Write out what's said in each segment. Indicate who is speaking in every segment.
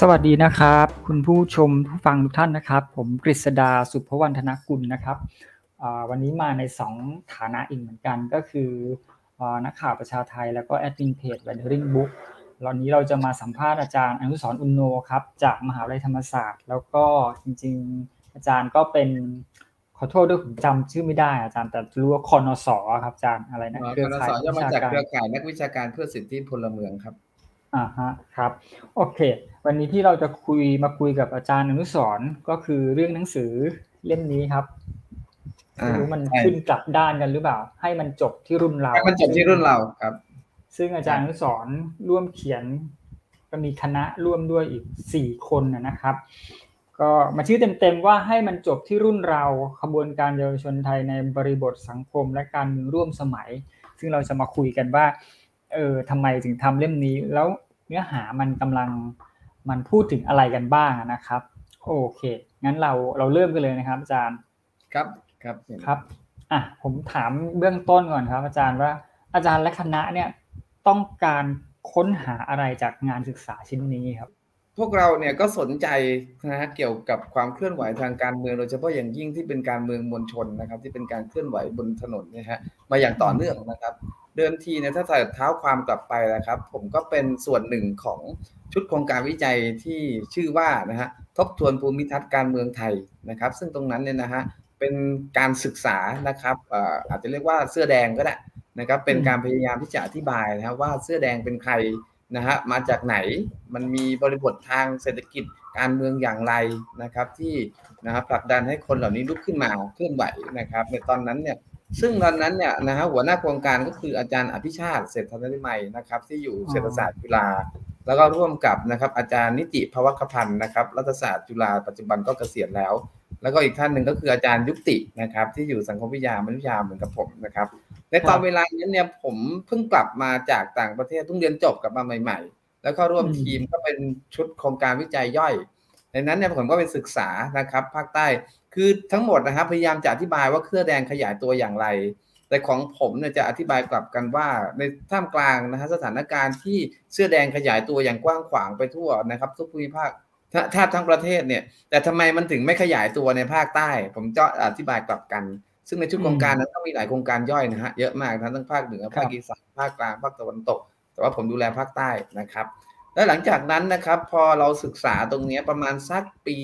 Speaker 1: สวัสดีนะครับ คุณผู้ชมผู้ฟังทุกท่านนะครับ ผมกฤษดาสุภวรรณธนกุลนะครับวันนี้มาใน 2 ฐานะอีกเหมือนกันก็คือนักข่าวประชาไทยแล้วก็แอดมินเพจ w a n d e r i n g Book วันนี้เราจะมาสัมภาษณ์อาจารย์อนุสรอุณโนครับ จากมหาวิทยาลัยธรรมศาสตร์ แล้วก็จริงๆ อาจารย์ก็เป็นขอโทษด้วยผมจำชื่อไม่ได้อาจารย์แต่รู้ว่าคอนสครับอาจารย์อะไรนะ
Speaker 2: เครือข่ายจะมาจากเครือข่ายนักวิชาการเพื่อสิทธิพลเมืองครับ
Speaker 1: อ่าฮะครับ โอเค วันนี้ที่เราจะคุยมาคุยกับอาจารย์อนุสรก็คือเรื่องหนังสือเล่มนี้ครับไม่รู้มันขึ้นกลับด้านกันหรือเปล่า ให้มันจบที่รุ่นเรา
Speaker 2: ให้มันจบที่รุ่นเราครับ
Speaker 1: ซึ่งอาจารย์อนุสรร่วมเขียน ก็มีคณะร่วมด้วยอีกสี่คนนะครับ ก็มาชื่อเต็มๆว่าให้มันจบที่รุ่นเราขบวนการเยาวชนไทยในบริบทสังคมและการเมืองร่วมสมัย ซึ่งเราจะมาคุยกันว่าเออทำไมถึงทำเล่มนี้แล้ว เนื้อหามันกำลังมันพูดถึงอะไรกันบ้างนะครับ โอเค งั้นเราเราเริ่มกันเลยนะครับ อาจารย์
Speaker 2: ครับครับ
Speaker 1: ครับอะผมถามเบื้องต้นก่อนครับ อาจารย์ว่าอาจารย์และคณะเนี่ยต้องการค้นหาอะไรจากงานศึกษาชิ้นนี้ครับ
Speaker 2: พวกเราเนี่ยก็สนใจนะฮะเกี่ยวกับความเคลื่อนไหวทางการเมืองโดยเฉพาะอย่างยิ่งที่เป็นการเมืองมวลชนนะครับ ที่เป็นการเคลื่อนไหวบนถนนนี่ยฮะมาอย่างต่อเนื่องนะครับ เดิมทีเนี่ยถ้าใส่เท้าความกลับไปนะครับ ผมก็เป็นส่วนหนึ่งของชุดโครงการวิจัยที่ชื่อว่านะฮะทบทวนภูมิทัศน์การเมืองไทยนะครับ ซึ่งตรงนั้นเนี่ยนะฮะเป็นการศึกษานะครับอาจจะเรียกว่าเสื้อแดงก็ได้นะครับเป็นการพยายามที่จะอธิบายนะครับว่าเสื้อแดงเป็นใคร นะฮะมาจากไหนมันมีบริบททางเศรษฐกิจการเมืองอย่างไรนะครับที่นะครับผลักดันให้คนเหล่านี้ลุกขึ้นมาเคลื่อนไหวนะครับ ในตอนนั้นเนี่ยซึ่งตอนนั้นเนี่ยนะฮะหัวหน้าโครงการก็คืออาจารย์อภิชาติเศรษฐนริมัยนะครับ ที่อยู่เศรษฐศาสตร์จุฬาแล้วก็ร่วมกับนะครับอาจารย์นิติภวคพันธ์นะครับรัฐศาสตร์จุฬาปัจจุบันก็เกษียณแล้ว แล้วก็อีกท่านหนึ่งก็คืออาจารย์ยุตินะครับที่อยู่สังคมวิทยามนุษยาเหมือนกับผมนะครับ ในตอนเวลานั้นเนี่ยผมเพิ่งกลับมาจากต่างประเทศเพิ่งเรียนจบกลับมาใหม่ ๆ แล้วก็ร่วมทีมก็เป็นชุดโครงการวิจัยย่อยในนั้นเนี่ยผมก็ไปศึกษานะครับภาคใต้คือทั้งหมดนะครับพยายามจะอธิบายว่าเครือแดงขยายตัวอย่างไร แต่ของผมเนี่ยจะอธิบายกลับกันว่า ในท่ามกลางนะฮะสถานการณ์ที่เสื้อแดงขยายตัวอย่างกว้างขวางไปทั่วนะครับทุกภูมิภาคแทบทั้งประเทศเนี่ยแต่ทำไมมันถึงไม่ขยายตัวในภาคใต้ ผมจะอธิบายกลับกัน ซึ่งในชุดโครงการนั้นก็มีหลายโครงการย่อยนะฮะเยอะมากทั้งภาคเหนือภาคอีสานภาคกลางภาคตะวันตก แต่ว่าผมดูแลภาคใต้นะครับ และหลังจากนั้นนะครับ พอเราศึกษาตรงนี้ประมาณสักปี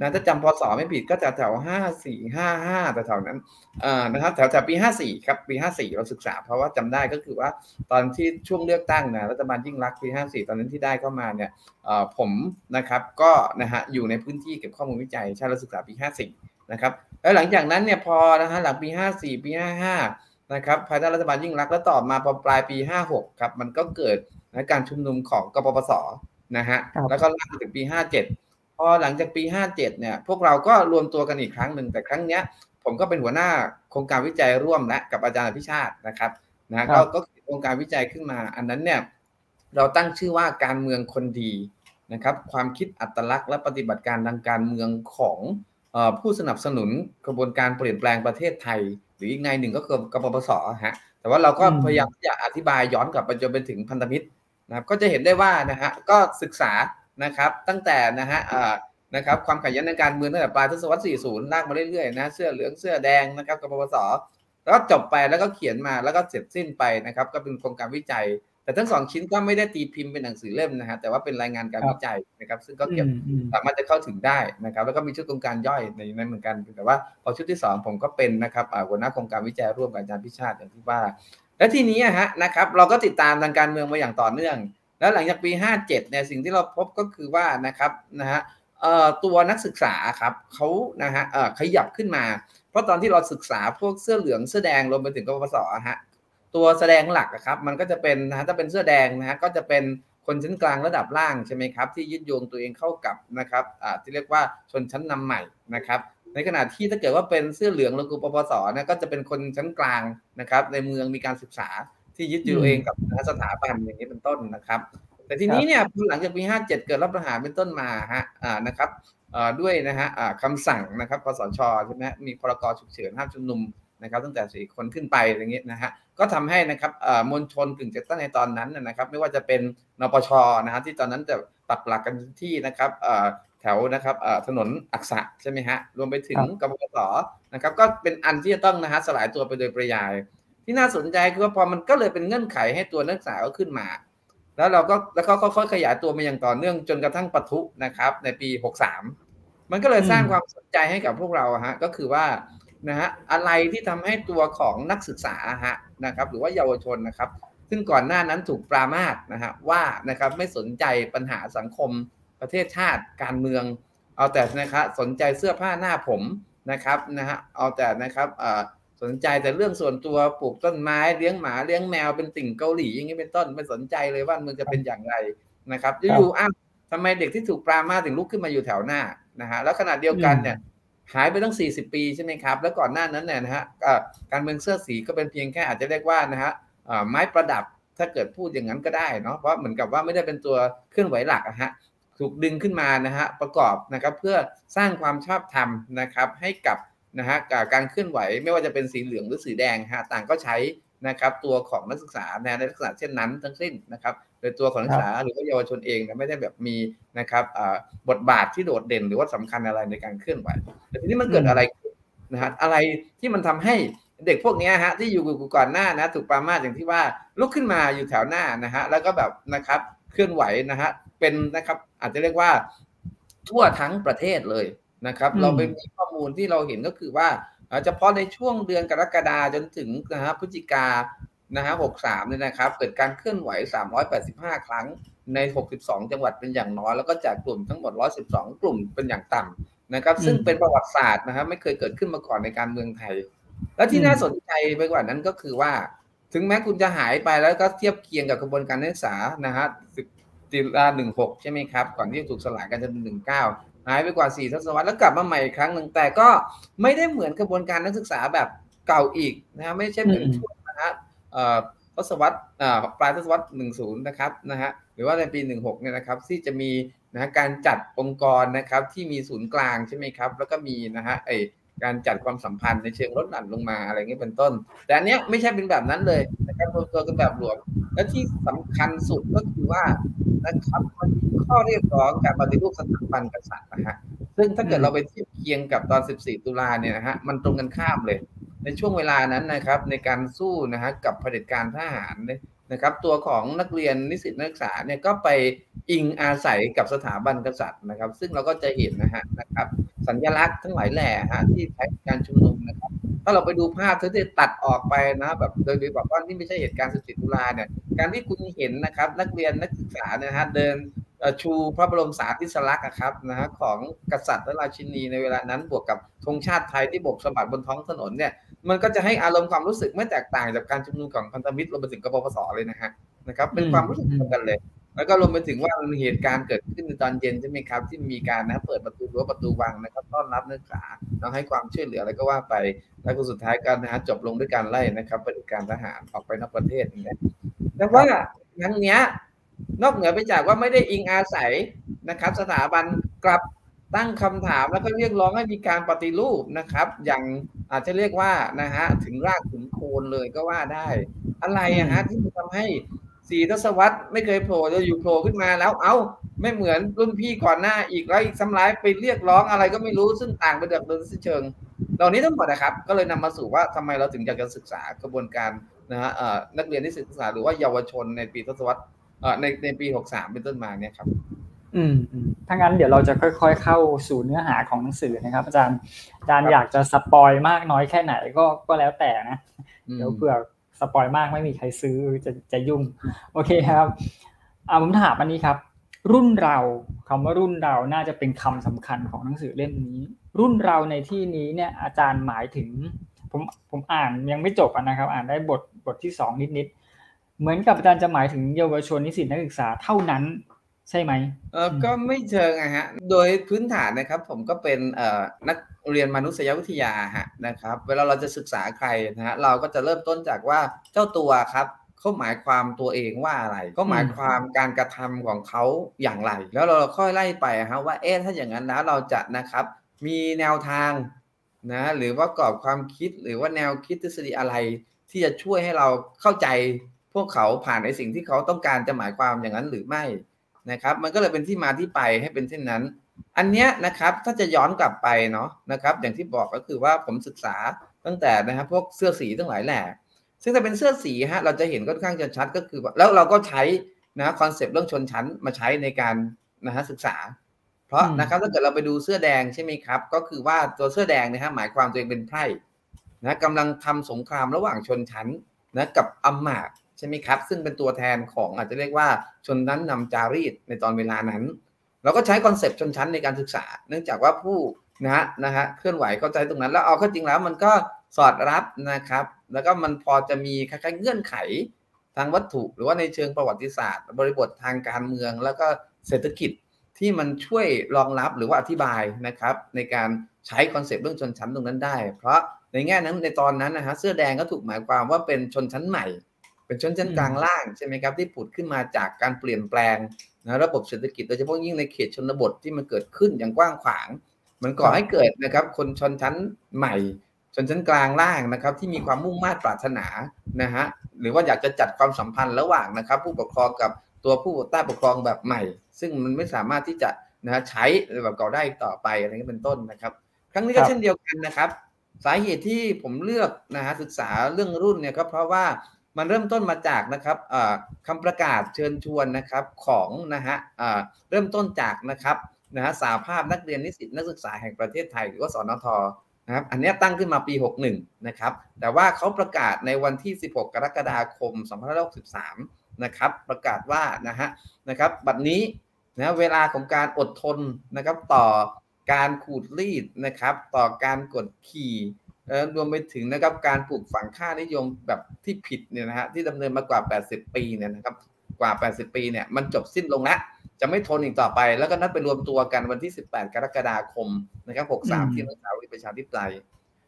Speaker 2: นะถ้าจำพศไม่ผิดก็จะแถวห้าสี่ห้าห้าแต่แถวนั้นนะครับแถวแถวปีห้าสี่ครับปีห้าสี่เราศึกษา เพราะว่าจำได้ก็คือว่าตอนที่ช่วงเลือกตั้งนะรัฐบาลยิ่งรักปีห้าสี่ตอนนั้นที่ได้เข้ามาเนี่ยผมนะครับก็นะฮะอยู่ในพื้นที่เก็บข้อมูลวิจัยชาติศึกษาปีห้าสี่ นะครับแล้วหลังจากนั้นเนี่ยพอนะฮะหลังปีห้าสี่ปีห้าห้านะครับภายใต้รัฐบาลยิ่งรักแล้วต่อมาพอปลายปีห้าหกครับ มันก็เกิดนะการชุมนุมของกปปสนะฮะแล้วก็ลากถึงปีห้าเจ็ดพอหลังจากปี 57 เนี่ยพวกเราก็รวมตัวกันอีกครั้งหนึ่งแต่ครั้งเนี้ยผมก็เป็นหัวหน้าโครงการวิจัยร่วมและกับอาจารย์พิชาตินะครับนะก็ก็โครงการวิจัยขึ้นมา อันนั้นเนี่ยเราตั้งชื่อว่าการเมืองคนดีนะครับ ความคิดอัตลักษณ์และปฏิบัติการทางการเมืองของ ผู้สนับสนุนกระบวนการเปลี่ยนแปลงประเทศไทย หรืออีกในหนึ่งก็คือกปปสฮะแต่ว่าเราก็พยายามที่จะอธิบายย้อนกลับไปจนไปถึงพันธมิตรนะครับก็จะเห็นได้ว่านะฮะก็ศึกษานะครับตั้งแต่นะฮะนะครับความขัดแย้งในการเมืองตั้งแต่ปลายทศวรรษ 40 ลากมาเรื่อยๆนะเสื้อเหลืองเสื้อแดงนะครับกบปสแล้วก็จบไปแล้วก็เขียนมาแล้วก็เสร็จสิ้นไปนะครับ ก็เป็นโครงการวิจัย แต่ทั้งสองชิ้นก็ไม่ได้ตีพิมพ์เป็นหนังสือเล่มนะฮะแต่ว่าเป็นรายงานการวิจัยนะครับซึ่งก็เก็บสามารถจะเข้าถึงได้นะครับแล้วก็มีชุดโครงการย่อยในนั้นเหมือนกัน แต่ว่าพอชุดที่ 2 ผมก็เป็นนะครับหัวหน้าโครงการวิจัยร่วมกับอาจารย์พิชาติอย่างที่ว่า และทีนี้ฮะนะครับเราก็ติดตามทางการเมืองมาอย่างต่อเนื่อง แล้วหลังจากปี 57เนี่ยสิ่งที่เราพบก็คือว่านะครับนะฮะตัวนักศึกษาครับเขานะฮะขยับขึ้นมา เพราะตอนที่เราศึกษาพวกเสื้อเหลืองเสื้อแดงรวมไปถึงกปปสฮะ ตัวแสดงหลักครับ มันก็จะเป็นนะฮะถ้าเป็นเสื้อแดงนะฮะก็จะเป็นคนชั้นกลางระดับล่างใช่ไหมครับ ที่ยึดโยงตัวเองเข้ากับนะครับที่เรียกว่าชนชั้นนำใหม่นะครับในขณะที่ถ้าเกิดว่าเป็นเสื้อเหลืองหรือกปปสนะก็จะเป็นคนชั้นกลางนะครับ ในเมืองมีการศึกษาที่ยึดโยงเองกับสถาบันอย่างนี้เป็นต้นนะครับ แต่ทีนี้เนี่ยหลังจากปี 57 เกิดรัฐประหารเป็นต้นมาฮะอ่านะครับด้วยนะฮะคำสั่งนะครับคสชใช่ไหมมีพรกฉุกเฉินห้ามชุมนุมนะครับ ตั้งแต่สี่คนขึ้นไปอย่างเงี้ยนะฮะ ก็ทำให้นะครับมวลชนกึ่งจัดตั้งในตอนนั้นนะครับ ไม่ว่าจะเป็นนปชนะฮะที่ตอนนั้นจะปักหลักกันที่นะครับแถวนะครับถนนอักษะใช่ไหมฮะรวมไปถึงกบพศนะครับ ก็เป็นอันที่จะต้องนะฮะสลายตัวไปโดยปริยาย ที่น่าสนใจคือว่าพอมันก็เลยเป็นเงื่อนไขให้ตัวนักศึกษาก็ขึ้นมา แล้วเราก็แล้วก็ค่อยๆขยายตัวมาอย่างต่อเนื่องจนกระทั่งปะทุนะครับ ในปี 63 มันก็เลยสร้างความสนใจให้กับพวกเราฮะก็คือว่า นะฮะอะไรที่ทำให้ตัวของนักศึกษาฮะนะครับหรือว่าเยาวชนนะครับ ซึ่งก่อนหน้านั้นถูกปรามาสนะฮะว่านะครับไม่สนใจปัญหาสังคมประเทศชาติการเมือง เอาแต่นะครับสนใจเสื้อผ้าหน้าผมนะครับนะฮะเอาแต่นะครับสนใจแต่เรื่องส่วนตัวปลูกต้นไม้เลี้ยงหมาเลี้ยงแมวเป็นติ่งเกาหลีอย่างนี้เป็นต้นไม่สนใจเลยว่ามันจะเป็นอย่างไรนะครับอยู่ๆอ้าวทำไมเด็กที่ถูกปรามาถึงลุกขึ้นมาอยู่แถวหน้านะฮะแล้วขณะเดียวกันเนี่ย หายไปตั้ง 40 ปีใช่ไหมครับ แล้วก่อนหน้านั้นเนี่ยนะฮะการเมืองเสื้อสีก็เป็นเพียงแค่อาจจะเรียกว่านะฮะไม้ประดับถ้าเกิดพูดอย่างนั้นก็ได้เนาะเพราะเหมือนกับว่าไม่ได้เป็นตัวเคลื่อนไหวหลักอะฮะถูกดึงขึ้นมานะฮะประกอบนะครับเพื่อสร้างความชอบธรรมนะครับให้กับนะฮะการเคลื่อนไหวไม่ว่าจะเป็นสีเหลืองหรือสีแดงฮะต่างก็ใช้นะครับตัวของนักศึกษาในลักษณะเช่นนั้นทั้งสิ้นนะครับ โดยตัวของนักศึกษาหรือว่าเยาวชนเองนะไม่ได้แบบมีนะครับบทบาทที่โดดเด่นหรือว่าสำคัญอะไรในการเคลื่อนไหวแต่ทีนี้มันเกิดอะไรนะฮะอะไรที่มันทำให้เด็กพวกนี้ฮะที่อยู่ก่อนหน้านะถูกปรามาสอย่างที่ว่าลุกขึ้นมาอยู่แถวหน้านะฮะแล้วก็แบบนะครับเคลื่อนไหวนะฮะเป็นนะครับอาจจะเรียกว่าทั่วทั้งประเทศเลยนะครับ เราไปมีข้อมูลที่เราเห็นก็คือว่าเฉพาะในช่วงเดือนกรกฎาจนถึงนะฮะพฤศจิกา นะฮะ63เนี่ยนะครับ เกิดการเคลื่อนไหว 385 ครั้งใน 62 จังหวัดเป็นอย่างน้อย แล้วก็จากกลุ่มทั้งหมด 112 กลุ่มเป็นอย่างต่ำนะครับ ซึ่งเป็นประวัติศาสตร์นะครับ ไม่เคยเกิดขึ้นมาก่อนในการเมืองไทย และที่น่าสนใจไปกว่านั้นก็คือว่า ถึงแม้คุณจะหายไปแล้วก็เทียบเคียงกับกระบวนการนักศึกษานะฮะติลา16ใช่ไหมครับ ก่อนที่จะถูกสลายกันจนถึง19หายไปกว่า4ทศวรรษแล้วกลับมาใหม่อีกครั้งหนึ่งแต่ก็ไม่ได้เหมือนกระบวนการนักศึกษาแบบเก่าอีกนะฮะไม่ใช่เหมือนช่วงนะฮะ ทศวรรษปลายทศวรรษ 10 นะครับนะฮะหรือว่าในปี 16 เนี่ยนะครับที่จะมีนะการจัดองค์กรนะครับที่มีศูนย์กลางใช่ไหมครับแล้วก็มีนะฮะไอ การจัดความสัมพันธ์ในเชิงลดหลั่นลงมาอะไรเงี้ยเป็นต้น แต่อันเนี้ยไม่ใช่เป็นแบบนั้นเลยนะครับตัวกันแบบรวมและที่สำคัญสุดก็คือว่านะครับมันข้อเรียกร้องการปฏิรูปสถาบันกษัตริย์นะฮะซึ่งถ้าเกิดเราไปเทียบเคียงกับตอน 14 ตุลาเนี่ยนะฮะมันตรงกันข้ามเลย ในช่วงเวลานั้นนะครับ ในการสู้นะฮะกับเผด็จการทหาร นะครับตัวของนักเรียนนิสิตนักศึกษาเนี่ยก็ไปอิงอาศัยกับสถาบันกษัตริย์นะครับ ซึ่งเราก็จะเห็นนะฮะนะครับ สัญลักษณ์ทั้งหลายแหล่ฮะที่ใช้การชุมนุมนะครับ ถ้าเราไปดูภาพที่ตัดออกไปนะแบบโดยโดยแบบว่าที่ไม่ใช่เหตุการณ์14ตุลาเนี่ยการที่คุณเห็นนะครับ นักเรียนนักศึกษาเนี่ยฮะเดินชูพระบรมสารีริสลักษณ์ครับนะฮะของกษัตริย์และราชินีในเวลานั้นบวกกับธงชาติไทยที่บกสะบัดบนท้องถนนเนี่ย มันก็จะให้อารมณ์ความรู้สึกไม่แตกต่างจากการชุมนุมของพันธมิตรรวมไปถึงกบพศเลยนะฮะนะครับ เป็นความรู้สึกเหมือนกันเลย แล้วก็รวมไปถึงว่าเหตุการณ์เกิดขึ้นในตอนเย็นใช่ไหมครับ ที่มีการนะเปิดประตูรั้วประตูวังนะครับต้อนรับนักศึกษาแล้วให้ความช่วยเหลืออะไรก็ว่าไป แล้วก็สุดท้ายกันนะฮะจบลงด้วยการไล่นะครับปฏิบัติการทหารออกไปนอกประเทศอย่างนี้แต่ว่าครั้งนี้นอกเหนือไปจากว่าไม่ได้อิงอาศัยนะครับ สถาบันกลับ ตั้งคำถามแล้วก็เรียกร้องให้มีการปฏิรูปนะครับ อย่างอาจจะเรียกว่านะฮะถึงรากถึงโคนเลยก็ว่าได้ อะไรอะฮะที่ทำให้สี่ทศวรรษไม่เคยโผล่จะอยู่โผล่ขึ้นมาแล้ว เอา้า ไม่เหมือนรุ่นพี่ก่อนหน้าอีกแล้วอีกสำร้ายไปเรียกร้องอะไรก็ไม่รู้ซึ่งต่างไปจากโดยสิ้นเชิง เหล่านี้ทั้งหมดนะครับ ก็เลยนำมาสู่ว่าทำไมเราถึงอยากจะศึกษากระบวนการนะฮะนักเรียนที่ศึกษาหรือว่าเยาวชนในปีทศวรรษในในปีหกสามเป็นต้นมาเนี่ยครับ
Speaker 1: อืมถ้างั้นเดี๋ยวเราจะค่อย ๆ เข้าสู่เนื้อหาของหนังสือนะครับ อาจารย์อาจารย์อยากจะ spoil มากน้อยแค่ไหนก็ก็แล้วแต่นะ เดี๋ยวเผื่อ spoil มากไม่มีใครซื้อจะจะยุ่ง โอเคครับอ่าผมถามอันนี้ครับ รุ่นเราคำว่ารุ่นเราน่าจะเป็นคำสำคัญของหนังสือเล่มนี้ รุ่นเราในที่นี้เนี่ย อาจารย์หมายถึง ผมผมอ่านยังไม่จบนะครับ อ่านได้บทบทที่สองนิดๆเหมือนกับอาจารย์จะหมายถึงเยาวชนนิสิตนักศึกษาเท่านั้น ใช่ไหม
Speaker 2: เออก็ไม่เชิงอะฮะ โดยพื้นฐานนะครับ ผมก็เป็นเอ่อนักเรียนมนุษยวิทยาฮะนะครับ เวลาเราจะศึกษาใครนะฮะเราก็จะเริ่มต้นจากว่าเจ้าตัวครับเขาหมายความตัวเองว่าอะไรเขาหมายความการกระทำของเขาอย่างไร แล้วเราค่อยไล่ไปฮะว่าเอ๊ะถ้าอย่างนั้นนะเราจะนะครับ มีแนวทางนะหรือว่ากรอบความคิดหรือว่าแนวคิดทฤษฎีอะไร ที่จะช่วยให้เราเข้าใจพวกเขาผ่านในสิ่งที่เขาต้องการจะหมายความอย่างนั้นหรือไม่ นะครับ มันก็เลยเป็นที่มาที่ไปให้เป็นเช่นนั้น อันเนี้ยนะครับถ้าจะย้อนกลับไปเนาะนะครับ อย่างที่บอกก็คือว่าผมศึกษาตั้งแต่นะครับพวกเสื้อสีทั้งหลายแหล่ซึ่งถ้าเป็นเสื้อสีฮะเราจะเห็นค่อนข้างจะชัดก็คือแล้วเราก็ใช้นะคอนเซปต์เรื่องชนชั้นมาใช้ในการนะฮะศึกษา เพราะนะครับถ้าเกิดเราไปดูเสื้อแดงใช่ไหมครับ ก็คือว่าตัวเสื้อแดงนะฮะหมายความตัวเองเป็นไพร่นะกำลังทำสงครามระหว่างชนชั้นนะกับอำมาตย์ ใช่ไหมครับ ซึ่งเป็นตัวแทนของอาจจะเรียกว่าชนชั้นนำจารีตในตอนเวลานั้น เราก็ใช้ concept ชนชั้นในการศึกษา เนื่องจากว่าผู้นะฮะนะฮะเคลื่อนไหวเข้าใจตรงนั้น แล้วเอาเข้าจริงแล้วมันก็สอดรับนะครับ แล้วก็มันพอจะมีคล้ายๆเงื่อนไขทางวัตถุ หรือว่าในเชิงประวัติศาสตร์ บริบททางการเมือง แล้วก็เศรษฐกิจที่มันช่วยรองรับหรือว่าอธิบายนะครับ ในการใช้คอนเซปต์เรื่องชนชั้นตรงนั้นได้ เพราะในแง่นั้นในตอนนั้นนะฮะเสื้อแดงก็ถูกหมายความว่าเป็นชนชั้นใหม่ เป็นชนชั้นกลางล่างใช่ไหมครับที่ผุดขึ้นมาจากการเปลี่ยนแปลงนะระบบเศรษฐกิจโดยเฉพาะยิ่งในเขตชนบทที่มันเกิดขึ้นอย่างกว้างขวาง มันก่อให้เกิดนะครับ คนชนชั้นใหม่ชนชั้นกลางล่างนะครับ ที่มีความมุ่งมา่ปรารถนานะฮะหรือว่าอยากจะจัดความสัมพันธ์ระหว่างนะครับ ผู้ปกครองกับตัวผู้ใต้ปกครองแบบใหม่ ซึ่งมันไม่สามารถที่จะนะฮะใช้แบบเก่าได้ต่อไปอะไรนี้เป็นต้นนะครับ ครั้งนี้ก็เช่นเดียวกันนะครับ สาเหตุที่ผมเลือกนะฮะศึกษาเรื่องรุ่นเนี่ยก็เพราะว่า มันเริ่มต้นมาจากนะครับคำประกาศเชิญชวนนะครับของนะฮะเริ่มต้นจากนะครับนะฮะสาภาพนักเรียนนิสิตนักศึกษาแห่งประเทศไทยหรือว่าสนทนะครับอันนี้ตั้งขึ้นมาปี 61 นะครับ แต่ว่าเขาประกาศในวันที่ 16 กรกฎาคม 2563 นะครับ ประกาศว่านะฮะนะครับบัดนี้นะเวลาของการอดทนนะครับต่อการขูดรีดนะครับ ต่อการกดขี่ รวมไปถึงนะครับการปลูกฝังค่านิยมแบบที่ผิดเนี่ยนะฮะที่ดำเนินมากว่า 80 ปีเนี่ยนะครับกว่า 80 ปีเนี่ยมันจบสิ้นลงแล้วจะไม่ทนอีกต่อไป แล้วก็นัดไปรวมตัวกันวันที่ 18 กรกฎาคมนะครับ 63 ที่อนุสาวรีย์ประชาธิปไตย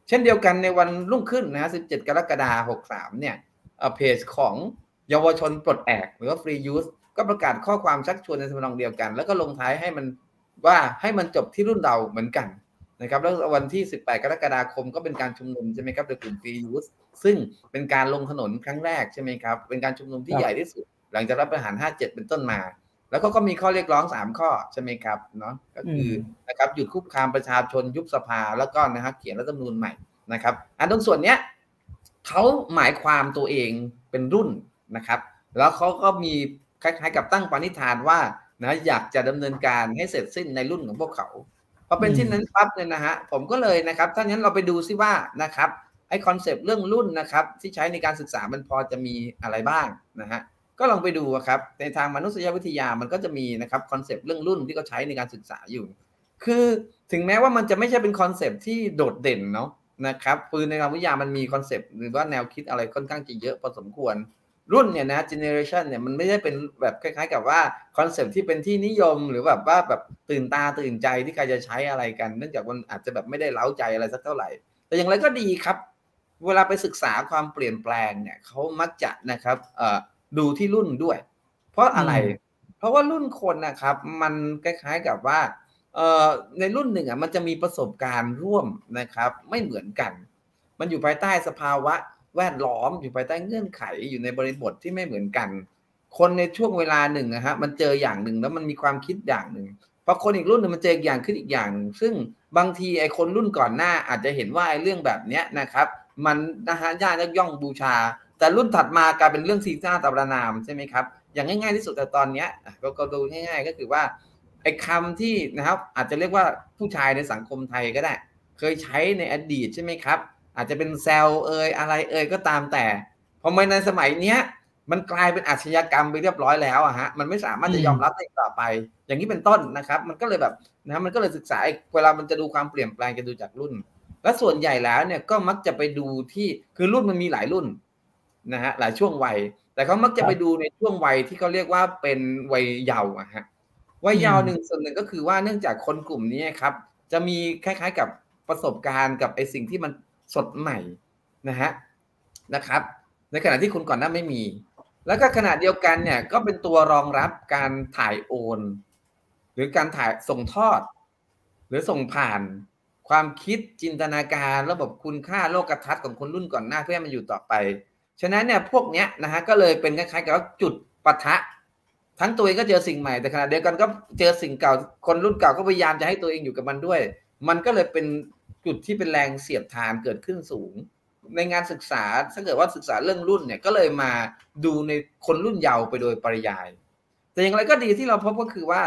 Speaker 2: เช่นเดียวกันในวันรุ่งขึ้นนะฮะ17 กรกฎาคม 63 เนี่ยเพจของเยาวชนปลดแอกหรือว่า Free Youth ก็ประกาศข้อความชักชวนในสมนองเดียวกัน แล้วก็ลงท้ายให้มันว่าให้มันจบที่รุ่นเราเหมือนกัน นะครับแล้ววันที่ 18 กรกฎาคมก็เป็นการชุมนุมใช่ไหมครับโดยกลุ่ม Free Youth ซึ่งเป็นการลงถนนครั้งแรกใช่ไหมครับเป็นการชุมนุมที่ใหญ่ที่สุด หลังจากรัฐประหาร 57 เป็นต้นมา แล้วเขาก็มีข้อเรียกร้องสามข้อใช่ไหมครับเนาะก็คือนะครับหยุดคุกคามประชาชนยุบสภาแล้วก็นะครับเขียนรัฐธรรมนูญใหม่นะครับอันตรงส่วนเนี้ยเขาหมายความตัวเองเป็นรุ่นนะครับ แล้วเขาก็มีคล้ายๆกับตั้งปณิธานว่านะอยากจะดำเนินการให้เสร็จสิ้นในรุ่นของพวกเขา พอเป็นเช่นนั้นปั๊บเนี่ยนะฮะผมก็เลยนะครับถ้างั้นเราไปดูซิว่านะครับไอ concept เรื่องรุ่นนะครับที่ใช้ในการศึกษามันพอจะมีอะไรบ้างนะฮะก็ลองไปดูครับในทางมนุษยวิทยามันก็จะมีนะครับ concept เรื่องรุ่นที่เขาใช้ในการศึกษาอยู่ คือถึงแม้ว่ามันจะไม่ใช่เป็น concept ที่โดดเด่นเนาะนะครับคือในทางวิทยามันมี concept หรือว่าแนวคิดอะไรค่อนข้างจะเยอะพอสมควร รุ่นเนี่ยนะ generation เนี่ยมันไม่ได้เป็นแบบคล้าย ๆ กับว่า concept ที่เป็นที่นิยมหรือแบบว่าแบบตื่นตาตื่นใจที่ใครจะใช้อะไรกัน เนื่องจากมันอาจจะแบบไม่ได้เร้าใจอะไรสักเท่าไหร่ แต่อย่างไรก็ดีครับ เวลาไปศึกษาความเปลี่ยนแปลงเนี่ยเขามักจะนะครับดูที่รุ่นด้วย เพราะอะไร เพราะว่ารุ่นคนนะครับ มันคล้าย ๆกับว่าเอ่อในรุ่นหนึ่งอะมันจะมีประสบการณ์ร่วมนะครับ ไม่เหมือนกัน มันอยู่ภายใต้สภาวะ แวดล้อมอยู่ภายใต้เงื่อนไขอยู่ในบริบทที่ไม่เหมือนกัน คนในช่วงเวลาหนึ่งนะฮะมันเจออย่างหนึ่งแล้วมันมีความคิดอย่างหนึ่งพอคนอีกรุ่นหนึ่งมันเจออย่างขึ้นอีกอย่างหนึ่งซึ่งบางทีไอ้คนรุ่นก่อนหน้าอาจจะเห็นว่าไอ้เรื่องแบบเนี้ยนะครับ มันนะฮะย่ายย่องบูชา แต่รุ่นถัดมากลายเป็นเรื่องซีซ่าตำรานามใช่ไหมครับอย่างง่ายๆที่สุดแต่ตอนเนี้ยก็ดูง่ายๆก็คือว่าไอ้คำที่นะครับอาจจะเรียกว่าผู้ชายในสังคมไทยก็ได้ เคยใช้ในอดีตใช่ไหมครับ อาจจะเป็นแซลเอยอะไรเอยก็ตามแต่พอมาในสมัยเนี้ย มันกลายเป็นอาชญากรรมไปเรียบร้อยแล้วอะฮะมันไม่สามารถจะยอมรับได้ต่อไป อย่างนี้เป็นต้นนะครับ มันก็เลยแบบนะมันก็เลยศึกษาเวลามันจะดูความเปลี่ยนแปลงจะดูจากรุ่น และส่วนใหญ่แล้วเนี่ยก็มักจะไปดูที่คือรุ่นมันมีหลายรุ่นนะฮะหลายช่วงวัย แต่เขามักจะไปดูในช่วงวัยที่เขาเรียกว่าเป็นวัยเยาว์อะฮะวัยเยาว์หนึ่งส่วนหนึ่งก็คือว่าเนื่องจากคนกลุ่มนี้ครับ จะมีคล้าย ๆ กับประสบการณ์กับไอ้สิ่งที่มัน สดใหม่นะฮะนะครับ ในขณะที่คนก่อนหน้าไม่มี แล้วก็ขณะเดียวกันเนี่ยก็เป็นตัวรองรับการถ่ายโอน หรือการถ่ายส่งทอด หรือส่งผ่านความคิดจินตนาการระบบคุณค่าโลกทัศน์ของคนรุ่นก่อนหน้าเพื่อให้มันอยู่ต่อไป ฉะนั้นเนี่ยพวกเนี้ยนะฮะก็เลยเป็นคล้ายๆกับจุดปะทะ ทั้งตัวเองก็เจอสิ่งใหม่แต่ขณะเดียวกันก็เจอสิ่งเก่าคนรุ่นเก่าก็พยายามจะให้ตัวเองอยู่กับมันด้วย มันก็เลยเป็น จุดที่เป็นแรงเสียดทานเกิดขึ้นสูง ในงานศึกษาถ้าเกิดว่าศึกษาเรื่องรุ่นเนี่ยก็เลยมาดูในคนรุ่นเยาว์ไปโดยปริยาย แต่อย่างไรก็ดีที่เราพบก็คือว่า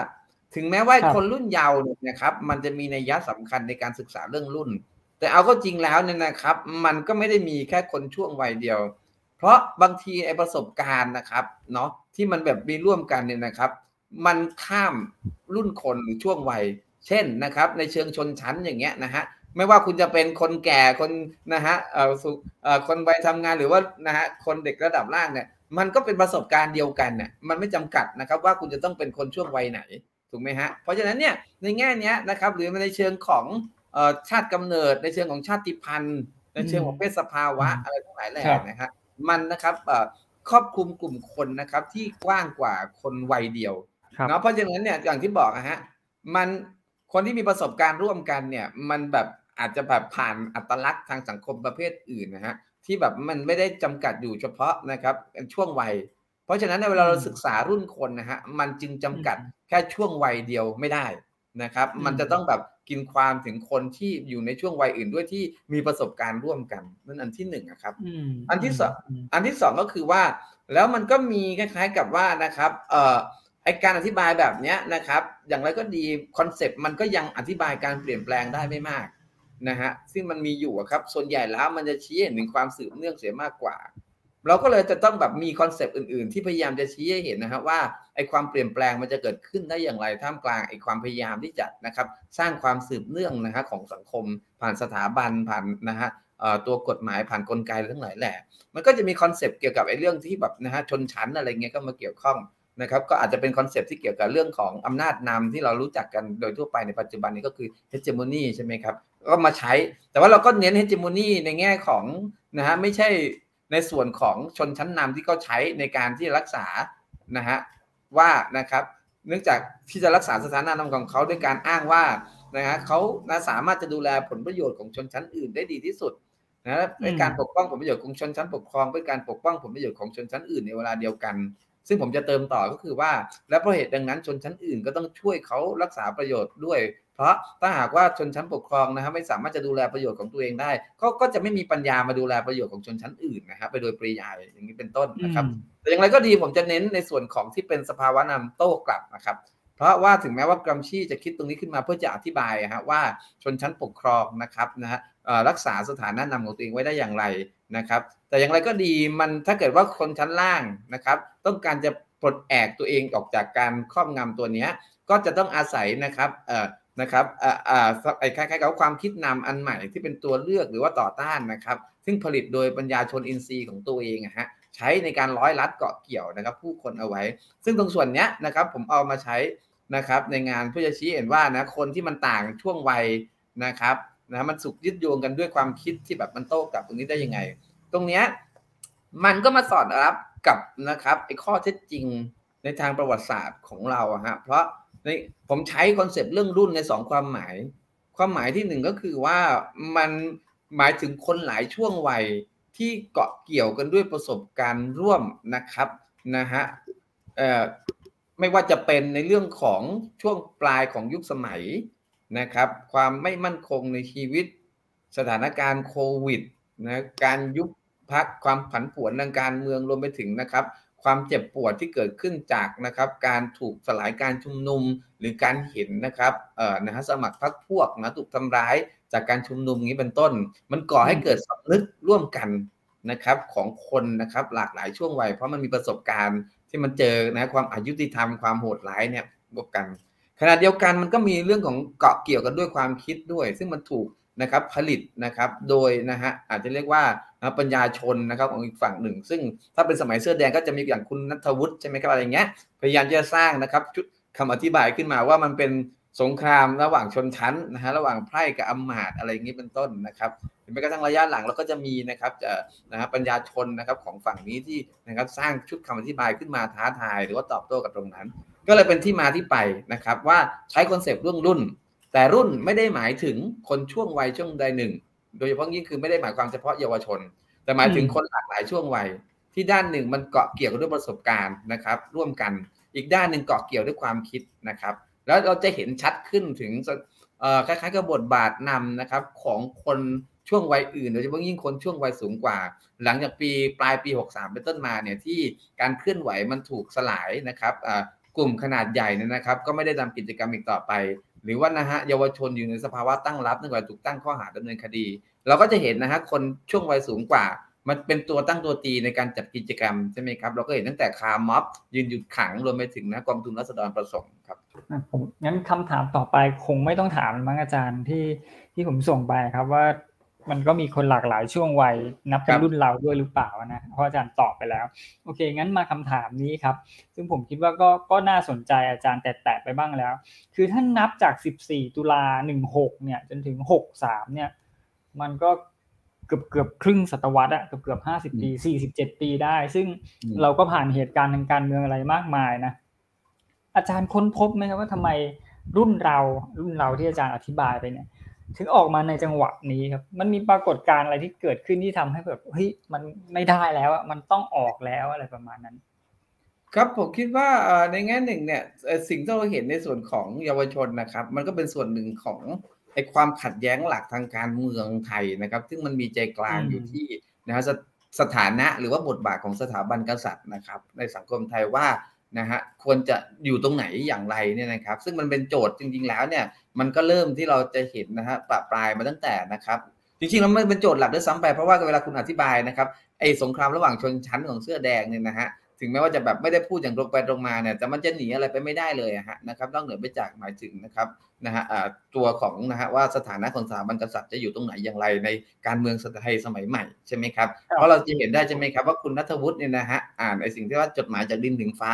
Speaker 2: ถึงแม้ว่าคนรุ่นเยาว์เนี่ยนะครับ มันจะมีในยยะสำคัญในการศึกษาเรื่องรุ่น แต่เอาก็จริงแล้วเนี่ยนะครับ มันก็ไม่ได้มีแค่คนช่วงวัยเดียว เพราะบางทีไอ้ประสบการณ์นะครับเนาะที่มันแบบมีร่วมกันเนี่ยนะครับ มันข้ามรุ่นคนหรือช่วงวัย เช่นนะครับ ในเชิงชนชั้นอย่างเงี้ยนะฮะ ไม่ว่าคุณจะเป็นคนแก่คนนะฮะเอ่อสุเอ่อคนวัยทำงานหรือว่านะฮะคนเด็กระดับล่างเนี่ย มันก็เป็นประสบการณ์เดียวกันเนี่ยมันไม่จำกัดนะครับ ว่าคุณจะต้องเป็นคนช่วงวัยไหนถูกไหมฮะเพราะฉะนั้นเนี่ยในแง่เนี้ยนะครับ หรือในเชิงของเอ่อชาติกำเนิดในเชิงของชาติพันธุ์ ในเชิงของเพศสภาวะอะไรทั้งหลายแหล่นะฮะมันนะครับเอ่อครอบคลุมกลุ่มคนนะครับที่กว้างกว่าคนวัยเดียวเนาะเพราะฉะนั้นเนี่ยอย่างที่บอกนะฮะมันคนที่มีประสบการณ์ร่วมกันเนี่ย มันแบบ อาจจะแบบผ่านอัตลักษณ์ทางสังคมประเภทอื่นนะฮะที่แบบมันไม่ได้จำกัดอยู่เฉพาะนะครับช่วงวัย เพราะฉะนั้นในเวลาเราศึกษารุ่นคนนะฮะมันจึงจำกัดแค่ช่วงวัยเดียวไม่ได้นะครับ มันจะต้องแบบกินความถึงคนที่อยู่ในช่วงวัยอื่นด้วยที่มีประสบการณ์ร่วมกันนั่นอันที่หนึ่งนะครับอันที่สองอันที่สองก็คือว่า แล้วมันก็มีคล้ายๆกับว่านะครับเอ่อไอการอธิบายแบบเนี้ยนะครับ อย่างไรก็ดี concept มันก็ยังอธิบายการเปลี่ยนแปลงได้ไม่มาก นะฮะซึ่งมันมีอยู่ครับ ส่วนใหญ่แล้วมันจะชี้เห็นถึงความสืบเนื่องเสียมากกว่า เราก็เลยจะต้องแบบมี concept อื่น ๆ ที่พยายามจะชี้ให้เห็นนะครับว่าไอ้ความเปลี่ยนแปลงมันจะเกิดขึ้นได้อย่างไรท่ามกลางไอ้ความพยายามที่จะนะครับ สร้างความสืบเนื่องนะฮะของสังคม ผ่านสถาบันผ่านนะฮะตัวกฎหมายผ่านกลไกทั้งหลายแหละ มันก็จะมี concept เกี่ยวกับไอ้เรื่องที่แบบนะฮะชนชั้นอะไรเงี้ยก็มาเกี่ยวข้องนะครับก็อาจจะเป็น concept ที่เกี่ยวกับเรื่องของอำนาจนำที่เรารู้จักกันโดยทั่วไปในปัจจุบันนี้ก็คือ hegemony ใช่ไหมครับ ก็มาใช้ แต่ว่าเราก็เน้น hegemony ในแง่ของนะฮะไม่ใช่ในส่วนของชนชั้นนำที่เขาใช้ในการที่รักษานะฮะว่านะครับเนื่องจากที่จะรักษาสถานะนำของเขาด้วยการอ้างว่านะฮะเขานะสามารถจะดูแลผลประโยชน์ของชนชั้นอื่นได้ดีที่สุดนะเป็นการปกป้องผลประโยชน์ของชนชั้นปกครองเป็นการปกป้องผลประโยชน์ของชนชั้นอื่นในเวลาเดียวกัน ซึ่งผมจะเติมต่อก็คือว่า และเพราะเหตุดังนั้นชนชั้นอื่นก็ต้องช่วยเขารักษาประโยชน์ด้วย เพราะถ้าหากว่าชนชั้นปกครองนะครับไม่สามารถจะดูแลประโยชน์ของตัวเองได้ ก็ก็จะไม่มีปัญญามาดูแลประโยชน์ของชนชั้นอื่นนะครับ ไปโดยปริยายอย่างนี้เป็นต้นนะครับแต่อย่างไรก็ดีผมจะเน้นในส่วนของที่เป็นสภาวะนำโต้กลับนะครับ เพราะว่าถึงแม้ว่ากรัมชี่จะคิดตรงนี้ขึ้นมาเพื่อจะอธิบายฮะว่าชนชั้นปกครองนะครับนะฮะรักษาสถานะนำของตัวเองไว้ได้อย่างไรนะครับ แต่อย่างไรก็ดีมันถ้าเกิดว่าคนชั้นล่างนะครับ ต้องการจะปลดแอกตัวเองออกจากการครอบงำตัวเนี้ยก็จะต้องอาศัยนะครับเอ่อ นะครับอ่าอ่าไอ้คล้ายๆกับความคิดนำอันใหม่ที่เป็นตัวเลือกหรือว่าต่อต้านนะครับ ซึ่งผลิตโดยปัญญาชนอินทรีย์ของตัวเองอะฮะใช้ในการร้อยลัดเกาะเกี่ยวนะครับ ผู้คนเอาไว้ ซึ่งตรงส่วนเนี้ยนะครับผมเอามาใช้นะครับ ในงานเพื่อจะชี้เห็นว่านะคนที่มันต่างช่วงวัยนะครับนะมันสุกยึดโยงกันด้วยความคิดที่แบบมันโต้กลับตรงนี้ได้ยังไง ตรงเนี้ยมันก็มาสอดรับกับนะครับไอ้ข้อเท็จจริงในทางประวัติศาสตร์ของเราอะฮะเพราะ ในผมใช้คอนเซปต์เรื่องรุ่นในสองความหมาย ความหมายที่หนึ่งก็คือว่ามันหมายถึงคนหลายช่วงวัยที่เกาะเกี่ยวกันด้วยประสบการณ์ร่วมนะครับนะฮะไม่ว่าจะเป็นในเรื่องของช่วงปลายของยุคสมัยนะครับ ความไม่มั่นคงในชีวิต สถานการณ์โควิดนะการยุบพักความผันผวนทางการเมืองรวมไปถึงนะครับ ความเจ็บปวดที่เกิดขึ้นจากนะครับการถูกสลายการชุมนุมหรือการเห็นนะครับเอ่อนะฮะสมัครพรรคพวกนะถูกทำร้ายจากการชุมนุมนี้เป็นต้น มันก่อให้เกิดสำนึกร่วมกันนะครับของคนนะครับหลากหลายช่วงวัยเพราะมันมีประสบการณ์ที่มันเจอนะความอายุติธรรมความโหดร้ายเนี่ยบวกกันขณะเดียวกันมันก็มีเรื่องของเกาะเกี่ยวกันด้วยความคิดด้วย ซึ่งมันถูก นะครับผลิตนะครับโดยนะฮะอาจจะเรียกว่าปัญญาชนนะครับของอีกฝั่งหนึ่ง ซึ่งถ้าเป็นสมัยเสื้อแดงก็จะมีอย่างคุณนัทวุฒิใช่ไหมครับอะไรเงี้ยพยายามจะสร้างนะครับชุดคำอธิบายขึ้นมาว่ามันเป็นสงครามระหว่างชนชั้นนะฮะระหว่างไพร่กับอำมาตย์อะไรอย่างนี้เป็นต้นนะครับแม้กระทั่งระยะหลังเราก็จะมีนะครับจะนะฮะปัญญาชนนะครับของฝั่งนี้ที่นะครับสร้างชุดคำอธิบายขึ้นมาท้าทาย หรือว่าตอบโต้กับตรงนั้น ก็เลยเป็นที่มาที่ไปนะครับว่าใช้ concept เรื่องรุ่น แต่รุ่นไม่ได้หมายถึงคนช่วงวัยช่วงใดหนึ่ง โดยเฉพาะยิ่งคือไม่ได้หมายความเฉพาะเยาวชน แต่หมายถึงคนหลากหลายช่วงวัย ที่ด้านหนึ่งมันเกาะเกี่ยวกับด้วยประสบการณ์นะครับ ร่วมกัน อีกด้านหนึ่งเกาะเกี่ยวด้วยความคิดนะครับ แล้วเราจะเห็นชัดขึ้นถึงคล้ายๆกับบทบาทนำนะครับของคนช่วงวัยอื่นโดยเฉพาะยิ่งคนช่วงวัยสูงกว่า หลังจากปีปลายปี 63 เป็นต้นมาเนี่ยที่การเคลื่อนไหวมันถูกสลายนะครับกลุ่มขนาดใหญ่เนี่ยนะครับ ก็ไม่ได้ทำกิจกรรมอีกต่อไป หรือว่านะฮะเยาวชนอยู่ในสภาวะตั้งรับเนื่องจากถูกตั้งข้อหาดำเนินคดี เราก็จะเห็นนะฮะคนช่วงวัยสูงกว่า มันเป็นตัวตั้งตัวตีในการจัดกิจกรรมใช่ไหมครับ เราก็เห็นตั้งแต่คาร์ม็อบยืนหยุดขังรวมไปถึงนะกองทุนรัษฎรประสงค์ครับ
Speaker 1: ผมงั้นคำถามต่อไปคงไม่ต้องถามมั้งอาจารย์ที่ที่ผมส่งไปครับว่า มันก็มีคนหลากหลายช่วงวัยนับเป็นรุ่นเราด้วยหรือเปล่านะเพราะอาจารย์ตอบไปแล้ว โอเค งั้นมาคำถามนี้ครับ ซึ่งผมคิดว่าก็ก็น่าสนใจอาจารย์แตะไปบ้างแล้ว คือถ้านับจาก 14 ตุลา 16 เนี่ย จนถึง 63 เนี่ย มันก็เกือบเกือบครึ่งศตวรรษอะเกือบเกือบ50ปี47ปีได้ ซึ่งเราก็ผ่านเหตุการณ์ทางการเมืองอะไรมากมายนะอาจารย์ค้นพบไหมครับว่าทำไมรุ่นเรารุ่นเราที่อาจารย์อธิบายไปเนี่ย ถึงออกมาในจังหวะนี้ครับ มันมีปรากฏการณ์อะไรที่เกิดขึ้นที่ทำให้แบบเฮ้ยมันไม่ได้แล้วอะมันต้องออกแล้วอะไรประมาณนั้น
Speaker 2: ครับผมคิดว่าในแง่หนึ่งเนี่ยสิ่งที่เราเห็นในส่วนของเยาวชนนะครับ มันก็เป็นส่วนหนึ่งของไอ้ความขัดแย้งหลักทางการเมืองไทยนะครับ ซึ่งมันมีใจกลางอยู่ที่นะฮะสถานะหรือว่าบทบาทของสถาบันกษัตริย์นะครับ ในสังคมไทยว่า นะฮะควรจะอยู่ตรงไหนอย่างไรเนี่ยนะครับ ซึ่งมันเป็นโจทย์จริง ๆ แล้วเนี่ยมันก็เริ่มที่เราจะเห็นนะฮะปะปลายมาตั้งแต่นะครับจริงๆแล้วมันเป็นโจทย์หลักด้วยซ้ำไปเพราะว่าเวลาคุณอธิบายนะครับไอ้สงครามระหว่างชนชั้นของเสื้อแดงเนี่ยนะฮะ ถึงแม้ว่าจะแบบไม่ได้พูดอย่างตรงไปตรงมาเนี่ยแต่มันจะหนีอะไรไปไม่ได้เลยฮะนะครับนอกเหนือไปจากหมายถึงนะครับนะฮะตัวของนะฮะว่าสถานะของสถาบันกษัตริย์จะอยู่ตรงไหนอย่างไรในการเมืองสไทยสมัยใหม่ใช่ไหมครับเพราะเราจะเห็นได้ใช่ไหมครับว่าคุณนัทวุฒิเนี่ยนะฮะอ่านไอ้สิ่งที่ว่าจดหมายจากดินถึงฟ้า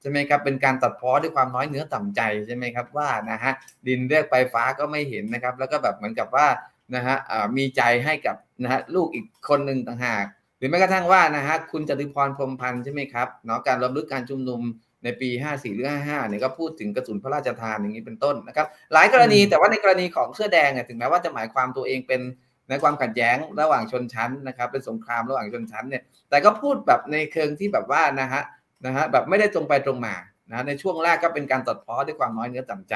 Speaker 2: ใช่ไหมครับเป็นการตัดพ้อด้วยความน้อยเนื้อต่ำใจใช่ไหมครับว่านะฮะดินเรียกไปฟ้าก็ไม่เห็นนะครับ แล้วก็แบบเหมือนกับว่านะฮะมีใจให้กับนะฮะลูกอีกคนหนึ่งต่างหาก หรือแม้กระทั่งว่านะฮะคุณจตุพรพรมพันธ์ใช่ไหมครับเนาะการรำลึกการชุมนุมในปี 54 หรือ 55 เนี่ยก็พูดถึงกระสุนพระราชทานอย่างนี้เป็นต้นนะครับ หลายกรณีแต่ว่าในกรณีของเสื้อแดงเนี่ยถึงแม้ว่าจะหมายความตัวเองเป็นในความขัดแย้งระหว่างชนชั้นนะครับเป็นสงครามระหว่างชนชั้นเนี่ยแต่ก็พูดแบบในเชิงที่แบบว่านะฮะนะฮะแบบไม่ได้ตรงไปตรงมานะในช่วงแรกก็เป็นการตัดพ้อด้วยความน้อยเนื้อต่ำใจ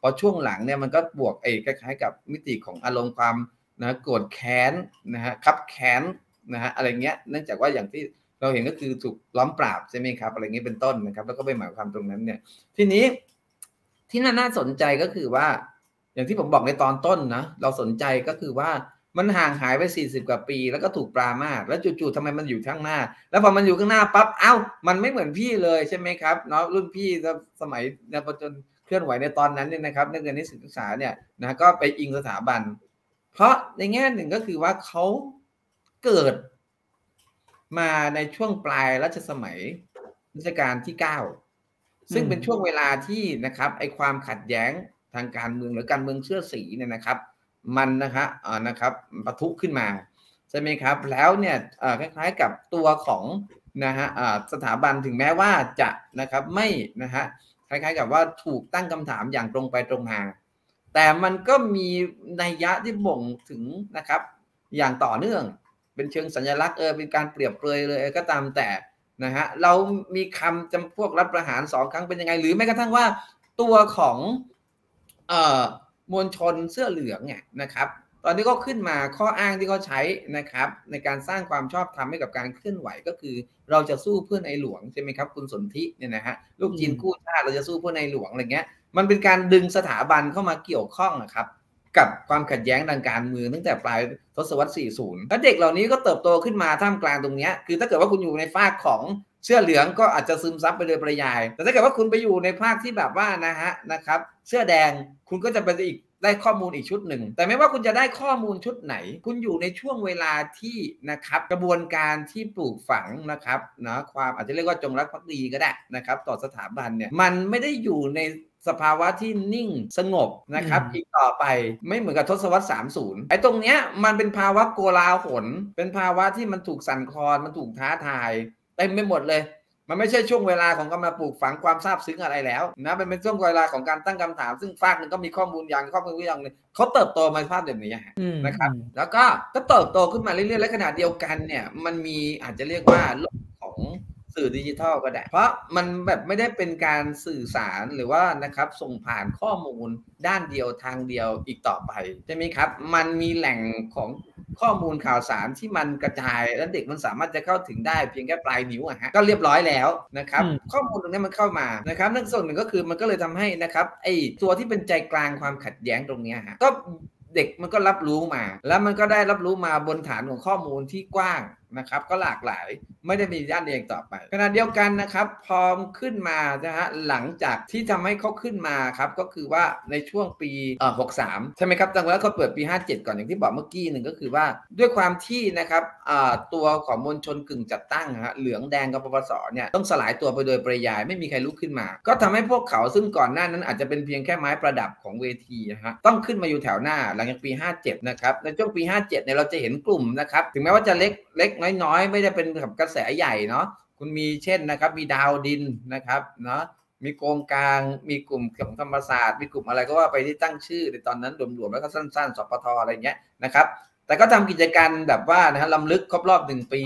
Speaker 2: พอช่วงหลังเนี่ยมันก็บวกไอ้คล้ายๆกับมิติของอารมณ์ความนะโกรธแค้นนะฮะคับแค้น นะฮะอะไรเงี้ยเนื่องจากว่าอย่างที่เราเห็นก็คือถูกล้อมปราบใช่ไหมครับอะไรเงี้ยเป็นต้นนะครับ แล้วก็ไปหมายความตรงนั้นเนี่ย ทีนี้ที่น่าสนใจก็คือว่า อย่างที่ผมบอกในตอนต้นนะเราสนใจก็คือว่ามันห่างหายไปสี่สิบกว่าปี แล้วก็ถูกปรามาสแล้วจู่ๆทำไมมันอยู่ข้างหน้า แล้วพอมันอยู่ข้างหน้าปั๊บเอ้า มันไม่เหมือนพี่เลยใช่ไหมครับเนาะรุ่นพี่สมัยนยจนเคลื่อนไหวในตอนนั้นเนี่ยนะครับนักเรียนนิสิตศึกษาเนี่ยนะก็ไปอิงสถาบัน เพราะในแง่หนึ่งก็คือว่าเขา เกิดมาในช่วงปลายรัชสมัยรัชกาลที่เก้าซึ่งเป็นช่วงเวลาที่นะครับไอความขัดแย้งทางการเมืองหรือการเมืองเชื่อสีเนี่ยนะครับ มันนะครับอ่านะครับปะทุขึ้นมาใช่ไหมครับ แล้วเนี่ยคล้ายๆกับตัวของนะฮะสถาบันถึงแม้ว่าจะนะครับไม่นะฮะคล้ายๆกับว่าถูกตั้งคำถามอย่างตรงไปตรงมา แต่มันก็มีนัยยะที่บ่งถึงนะครับ อย่างต่อเนื่อง เป็นเชิงสัญลักษณ์เออเป็นการเปรียบเปรยเลยก็ตามแต่นะฮะเรามีคำจำพวกรับประหารสองครั้งเป็นยังไง หรือแม้กระทั่งว่าตัวของเอ่อมวลชนเสื้อเหลืองเนี่ยนะครับ ตอนนี้ก็ขึ้นมาข้ออ้างที่เขาใช้นะครับ ในการสร้างความชอบธรรมให้กับการเคลื่อนไหวก็คือ เราจะสู้เพื่อในหลวงใช่ไหมครับ คุณสนธิเนี่ยนะฮะลูกจีนกู้ชาติเราจะสู้เพื่อในหลวงอะไรเงี้ยมันเป็นการดึงสถาบันเข้ามาเกี่ยวข้องนะครับ กับความขัดแย้งทางการเมืองตั้งแต่ปลายทศวรรษ 40 แล้วเด็กเหล่านี้ก็เติบโตขึ้นมาท่ามกลางตรงนี้ คือถ้าเกิดว่าคุณอยู่ในฝากของเสื้อเหลืองก็อาจจะซึมซับไปโดยปริยาย แต่ถ้าเกิดว่าคุณไปอยู่ในภาคที่แบบว่านะฮะนะครับ เสื้อแดงคุณก็จะเป็นอีกได้ข้อมูลอีกชุดหนึ่ง แต่ไม่ว่าคุณจะได้ข้อมูลชุดไหน คุณอยู่ในช่วงเวลาที่นะครับกระบวนการที่ปลูกฝังนะครับนะความอาจจะเรียกว่าจงรักภักดีก็ได้นะครับ ต่อสถาบันเนี่ยมันไม่ได้อยู่ใน สภาวะที่นิ่งสงบนะครับอีกต่อไปไม่เหมือนกับทศวรรษ 30 ไอ้ตรงเนี้ยมันเป็นภาวะโกลาหลเป็นภาวะที่มันถูกสั่นคลอนมันถูกท้าทายเต็มไปหมดเลย มันไม่ใช่ช่วงเวลาของการมาปลูกฝังความซาบซึ้งอะไรแล้วนะมันเป็นช่วงเวลาของการตั้งคำถาม ซึ่งฝากหนึ่งก็มีข้อมูลอย่างข้อมูลอย่างหนึงเขาเติบโตมาภาพแบบนี้ฮะ
Speaker 1: อืม
Speaker 2: นะครับแล้วก็ก็เติบโตขึ้นมาเรื่อยๆและขณะเดียวกันเนี่ยมันมีอาจจะเรียกว่าโลกของ สื่อดิจิทัลก็ได้ เพราะมันแบบไม่ได้เป็นการสื่อสารหรือว่านะครับส่งผ่านข้อมูลด้านเดียวทางเดียวอีกต่อไปใช่ไหมครับ มันมีแหล่งของข้อมูลข่าวสารที่มันกระจายและเด็กมันสามารถจะเข้าถึงได้เพียงแค่ปลายนิ้วอะฮะก็เรียบร้อยแล้วนะครับ
Speaker 1: อืม
Speaker 2: ข้อมูลตรงนี้มันเข้ามานะครับนั่นส่วนหนึ่งก็คือมันก็เลยทำให้นะครับไอ้ตัวที่เป็นใจกลางความขัดแย้งตรงเนี้ยฮะก็เด็กมันก็รับรู้มา แล้วมันก็ได้รับรู้มาบนฐานของข้อมูลที่กว้าง นะครับ ก็หลากหลายไม่ได้มีด้านเดียวอีกต่อไปขณะเดียวกันนะครับ พอขึ้นมานะฮะหลังจากที่ทำให้เขาขึ้นมาครับก็คือว่าในช่วงปีเอ่อ63ใช่ไหมครับจังแล้วเขาเปิดปี 57 ก่อนอย่างที่บอกเมื่อกี้หนึ่งก็คือว่าด้วยความที่นะครับเอ่าตัวของมวลชนกึ่งจัดตั้งฮะเหลืองแดงกับปปสเนี่ยต้องสลายตัวไปโดยปริยายไม่มีใครลุกขึ้นมา ก็ทำให้พวกเขาซึ่งก่อนหน้านั้นอาจจะเป็นเพียงแค่ไม้ประดับของเวทีนะฮะต้องขึ้นมาอยู่แถวหน้าหลังจากปี 57 นะครับในช่วงปี 57เนี่ยเราจะเห็นกลุ่มนะครับถึงแม้ว่าจะเล็กเล็กน้อยๆ ไม่ได้เป็นกับกระแสใหญ่เนาะคุณมีเช่นนะครับ มีดาวดินนะครับเนาะมีโกงกลางมีกลุ่มของธรรมศาสตร์ มีกลุ่มอะไรก็ว่าไปที่ตั้งชื่อในตอนนั้นรวมๆแล้วก็สั้นๆสปทอะไรเงี้ยนะครับ แต่ก็ทำกิจการแบบว่านะฮะลำลึกครบรอบหนึ่งปี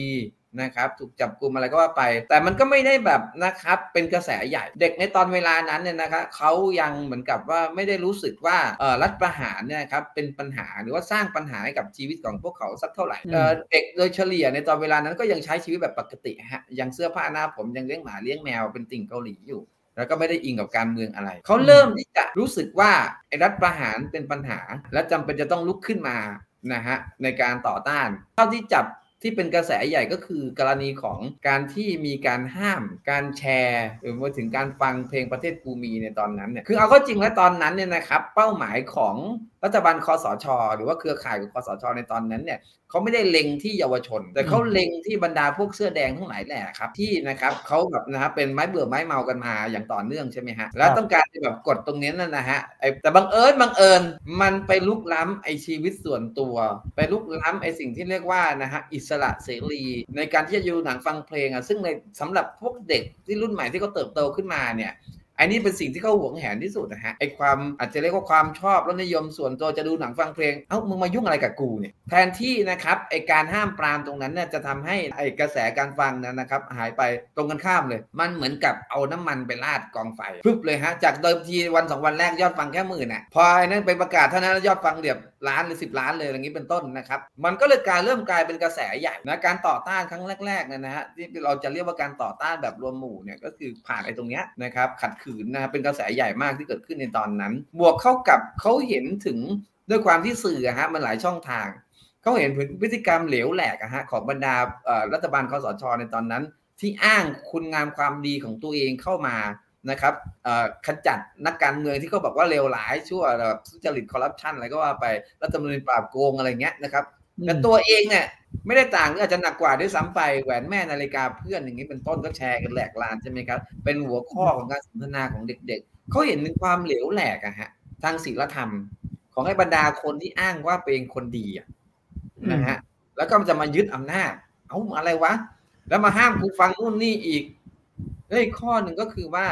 Speaker 2: นะครับถูกจับกลุ่มอะไรก็ว่าไป แต่มันก็ไม่ได้แบบนะครับเป็นกระแสใหญ่เด็กในตอนเวลานั้นเนี่ยนะครับเขายังเหมือนกับว่าไม่ได้รู้สึกว่าเออรัฐประหารเนี่ยครับเป็นปัญหาหรือว่าสร้างปัญหาให้กับชีวิตของพวกเขาสักเท่าไหร่เอ่อเด็กโดยเฉลี่ยในตอนเวลานั้นก็ยังใช้ชีวิตแบบปกติฮะยังเสื้อผ้าหน้าผมยังเลี้ยงหมาเลี้ยงแมวเป็นติ่งเกาหลีอยู่แล้วก็ไม่ได้อิงกับการเมืองอะไร เขาเริ่มที่จะรู้สึกว่าไอ้รัฐประหารเป็นปัญหา และจำเป็นจะต้องลุกขึ้นมานะฮะในการต่อต้าน เท่าที่จับ ที่เป็นกระแสใหญ่ก็คือกรณีของการที่มีการห้ามการแชร์หรือมาถึงการฟังเพลงประเทศกูมีในตอนนั้นเนี่ยคือเอาเข้าจริงแล้วตอนนั้นเนี่ยนะครับ เป้าหมายของ รัฐบาลคอสช หรือว่าเครือข่ายของคอสชในตอนนั้นเนี่ยเขาไม่ได้เล็งที่เยาวชน แต่เขาเล็งที่บรรดาพวกเสื้อแดงทั้งหลายแหละครับที่นะครับเขาแบบนะครับเป็นไม้เบื่อไม้เมากันมาอย่างต่อเนื่องใช่ไหมฮะแล้วต้องการจะแบบกดตรงนี้นั่นนะฮะแต่บังเอิญบังเอิญมันไปลุกล้ำไอ้ชีวิตส่วนตัว ไปลุกล้ำไอ้สิ่งที่เรียกว่านะฮะอิสระเสรี ในการที่จะดูหนังฟังเพลงอะซึ่งในสำหรับพวกเด็กที่รุ่นใหม่ที่เขาเติบโตขึ้นมาเนี่ย อันนี้เป็นสิ่งที่เขาหวงแหนที่สุดนะฮะไอความอาจจะเรียกว่าความชอบรสนิยมส่วนตัวจะดูหนังฟังเพลง เอ้ามึงมายุ่งอะไรกับกูเนี่ยแทนที่นะครับไอการห้ามปรามตรงนั้นเนี่ยจะทำให้ไอกระแสการฟังนั้นนะครับหายไปตรงกันข้ามเลย มันเหมือนกับเอาน้ำมันไปราดกองไฟพึบเลยฮะจากเดิมทีวันสองวันแรกยอดฟังแค่หมื่นอะพอไอ้นั้นไปประกาศเท่านั้นยอดฟังเดียบล้านหรือสิบล้านเลยอย่างนี้เป็นต้นนะครับมันก็เลยกลายเริ่มกลายเป็นกระแสใหญ่นะการต่อต้านครั้งแรกๆนะฮะที่เราจะเรียกว่าการต่อต้านแบบรวมหมู่เนี่ยก็คือผ่านไอ้ตรงเนี้ยนะครับขัดขืนนะเป็นกระแสใหญ่มากที่เกิดขึ้นในตอนนั้น บวกเข้ากับเขาเห็นถึงด้วยความที่สื่ออะฮะมันหลายช่องทางเขาเห็นพฤติกรรมเหลวแหลกอะฮะของบรรดารัฐบาลคอสชในตอนนั้น ที่อ้างคุณงามความดีของตัวเองเข้ามานะครับขจัดนักการเมืองที่เขาบอกว่าเลวร้ายชั่วแบบทุจริตคอร์รัปชันอะไรก็ว่าไปรัฐมนูญปราบโกงอะไรเงี้ยนะครับ แต่ตัวเองเนี่ยไม่ได้ต่างหรืออาจจะหนักกว่าด้วยซ้ำไปแหวนแม่นาฬิกาเพื่อนอย่างนี้เป็นต้นก็แชร์กันแหลกลานใช่ไหมครับ เป็นหัวข้อของการสนทนาของเด็ก ๆเขาเห็นถึงความเหลวแหลกอะฮะ ทางศีลธรรม ของให้บรรดาคนที่อ้างว่าเป็นคนดีอะนะฮะแล้วก็จะมายึดอำนาจ เอาอะไรวะ แล้วมาห้ามกูฟังนู่นนี่อีกเฮ้ยข้อหนึ่งก็คือว่า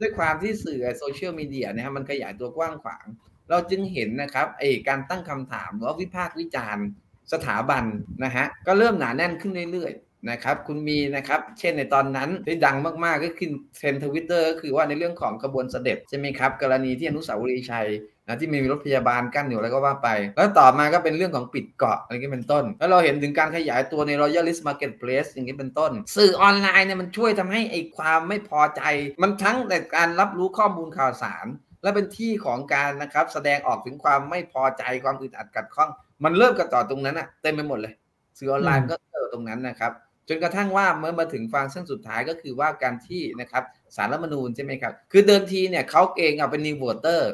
Speaker 2: ด้วยความที่สื่อโซเชียลมีเดียนะฮะมันขยายตัวกว้างขวาง เราจึงเห็นนะครับไอ้การตั้งคำถามหรือว่าวิพากษ์วิจารณ์ สถาบันนะฮะก็เริ่มหนาแน่นขึ้นเรื่อยๆนะครับคุณมีนะครับเช่นในตอนนั้นที่ดังมากๆก็คือเทรนด์ทวิตเตอร์ก็คือว่าในเรื่องของขบวนเสด็จใช่ไหมครับกรณีที่อนุสาวรีย์ชัยนะที่มีรถพยาบาลกั้นอยู่แล้วก็ว่าไป แล้วต่อมาก็เป็นเรื่องของปิดเกาะอะไรก็เป็นต้น แล้วเราเห็นถึงการขยายตัวใน Royalist Marketplace อย่างนี้เป็นต้น สื่อออนไลน์เนี่ยมันช่วยทำให้ไอ้ความไม่พอใจ มันทั้งแต่การรับรู้ข้อมูลข่าวสาร และเป็นที่ของการนะครับแสดงออกถึงความไม่พอใจความอึดอัดขัดข้อง มันเริ่มกระต่อตรงนั้นอะเต็มไปหมดเลยสื่อออนไลน์ก็เจอตรงนั้นนะครับ จนกระทั่งว่าเมื่อมาถึงฟางเส้นสุดท้ายก็คือว่าการที่นะครับศาลรัฐธรรมนูญใช่ไหมครับ คือเดิมทีเนี่ยเขาเองเอาเป็น new voter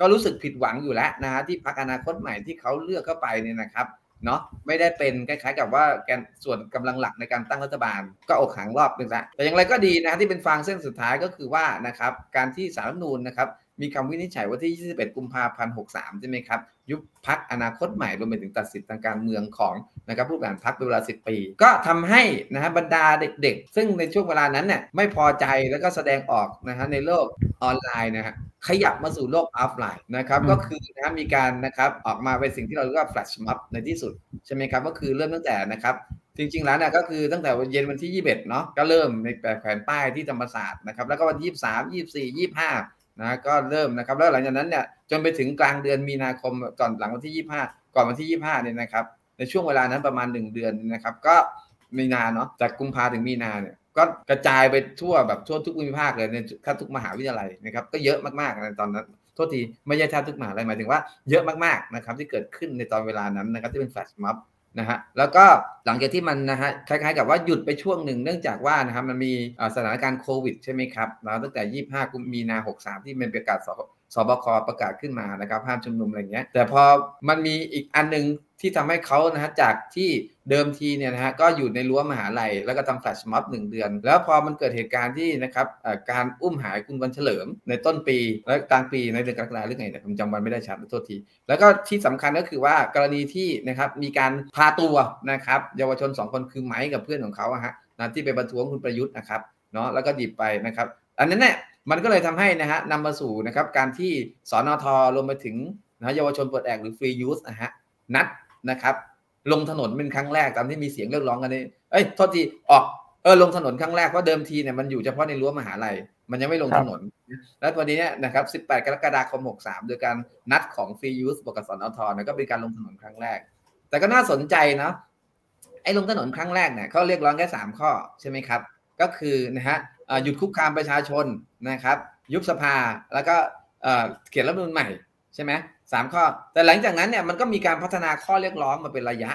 Speaker 2: ก็รู้สึกผิดหวังอยู่แล้วนะฮะที่พรรคอนาคตใหม่ที่เขาเลือกเข้าไปเนี่ยนะครับเนาะไม่ได้เป็นคล้ายๆกับว่าแกนส่วนกำลังหลักในการตั้งรัฐบาล ก็อกหักรอบหนึ่งละแต่อย่างไรก็ดีนะที่เป็นฟางเส้นสุดท้ายก็คือว่านะครับการที่ศาลรัฐธรรมนูญนะครับ มีคำวินิจฉัยว่าที่ 21 กุมภาพันธ์ 63 ใช่ไหมครับ ยุบพรรคอนาคตใหม่รวมไปถึงตัดสิทธิทางการเมืองของนะครับผู้บริหารพรรคเป็นเวลา 10 ปี ก็ทำให้นะฮะบรรดาเด็กๆ ซึ่งในช่วงเวลานั้นเนี่ยไม่พอใจแล้วก็แสดงออกนะฮะในโลกออนไลน์นะฮะขยับมาสู่โลกออฟไลน์นะครับ
Speaker 1: อืม
Speaker 2: ก็คือนะฮะมีการนะครับออกมาเป็นสิ่งที่เราเรียกว่าแฟลชม็อบในที่สุดใช่ไหมครับก็คือเริ่มตั้งแต่นะครับจริงๆ แล้วเนี่ยก็คือตั้งแต่เย็นวันที่ 21 เนาะก็เริ่มในแปะแขวนป้ายที่ธรรมศาสตร์นะครับแล้วก็วันที่ 23 24 25 นะก็เริ่มนะครับ แล้วหลังจากนั้นเนี่ยจนไปถึงกลางเดือนมีนาคมก่อนหลังวันที่ 25 ก่อนวันที่ 25เนี่ยนะครับ ในช่วงเวลานั้นประมาณ 1 เดือนนะครับ ก็มีนาเนาะจากกุมภาถึงมีนาเนี่ยก็กระจายไปทั่วแบบทั่วทุกภูมิภาคเลยในแทบทุกมหาวิทยาลัยนะครับ ก็เยอะมากๆในตอนนั้นโทษทีไม่ใช่แทบทุกมหาลัยหมายถึงว่าเยอะมากๆนะครับที่เกิดขึ้นในตอนเวลานั้นนะครับที่เป็นแฟลชม็อบ นะฮะแล้วก็หลังจากที่มันนะฮะคล้ายๆกับว่าหยุดไปช่วงหนึ่งเนื่องจากว่านะครับมันมีสถานการณ์โควิดใช่ไหมครับแล้วตั้งแต่ 25กุมมีนา 63 ที่มันประกาศ สบคประกาศขึ้นมานะครับห้ามชุมนุมอะไรเงี้ยแต่พอมันมีอีกอันหนึงที่ทำให้เขานะฮะจากที่เดิมทีเนี่ยนะฮะก็อยู่ในรั้วมหาลัย แล้วก็ทำแฟลชม็อบหนึ่งเดือน แล้วพอมันเกิดเหตุการณ์ที่นะครับการอุ้มหายคุณวันเฉลิม ในต้นปีและกลางปีในเดือนกรกฎาคมหรือไงเนี่ยผมจำวันไม่ได้ชัดโทษที แล้วก็ที่สำคัญก็คือว่ากรณีที่นะครับมีการพาตัวนะครับเยาวชนสองคนคือไม้กับเพื่อนของเขาอะฮะนะที่ไปประท้วงคุณประยุทธ์นะครับเนาะแล้วก็หยิบไปนะครับอันนั้นเนี่ย มันก็เลยทำให้นะฮะนำมาสู่นะครับการที่สอนอทรวมไปถึงนะเยาวชนปลดแอกหรือฟรียูสนะฮะนัดนะครับ ลงถนนเป็นครั้งแรกตามที่มีเสียงเรียกร้องกันนี่เอ้ยโทษทีออกเออลงถนนครั้งแรกเพราะเดิมทีเนี่ยมันอยู่เฉพาะในรั้วมหาลัยมันยังไม่ลงถนน แล้ววันนี้เนี่ยนะครับ 18 กรกฎาคม 63 โดยการนัดของฟรียูสบวกกับสนทนะก็เป็นการลงถนนครั้งแรก แต่ก็น่าสนใจเนาะไอ้ลงถนนครั้งแรกเนี่ยเขาเรียกร้องแค่ 3 ข้อใช่ไหมครับ ก็คือนะฮะ หยุดคุกคามประชาชนนะครับ ยุบสภาแล้วก็เอ่อเขียนรัฐธรรมนูญใหม่ใช่ไหมสามข้อ แต่หลังจากนั้นเนี่ยมันก็มีการพัฒนาข้อเรียกร้องมาเป็นระยะ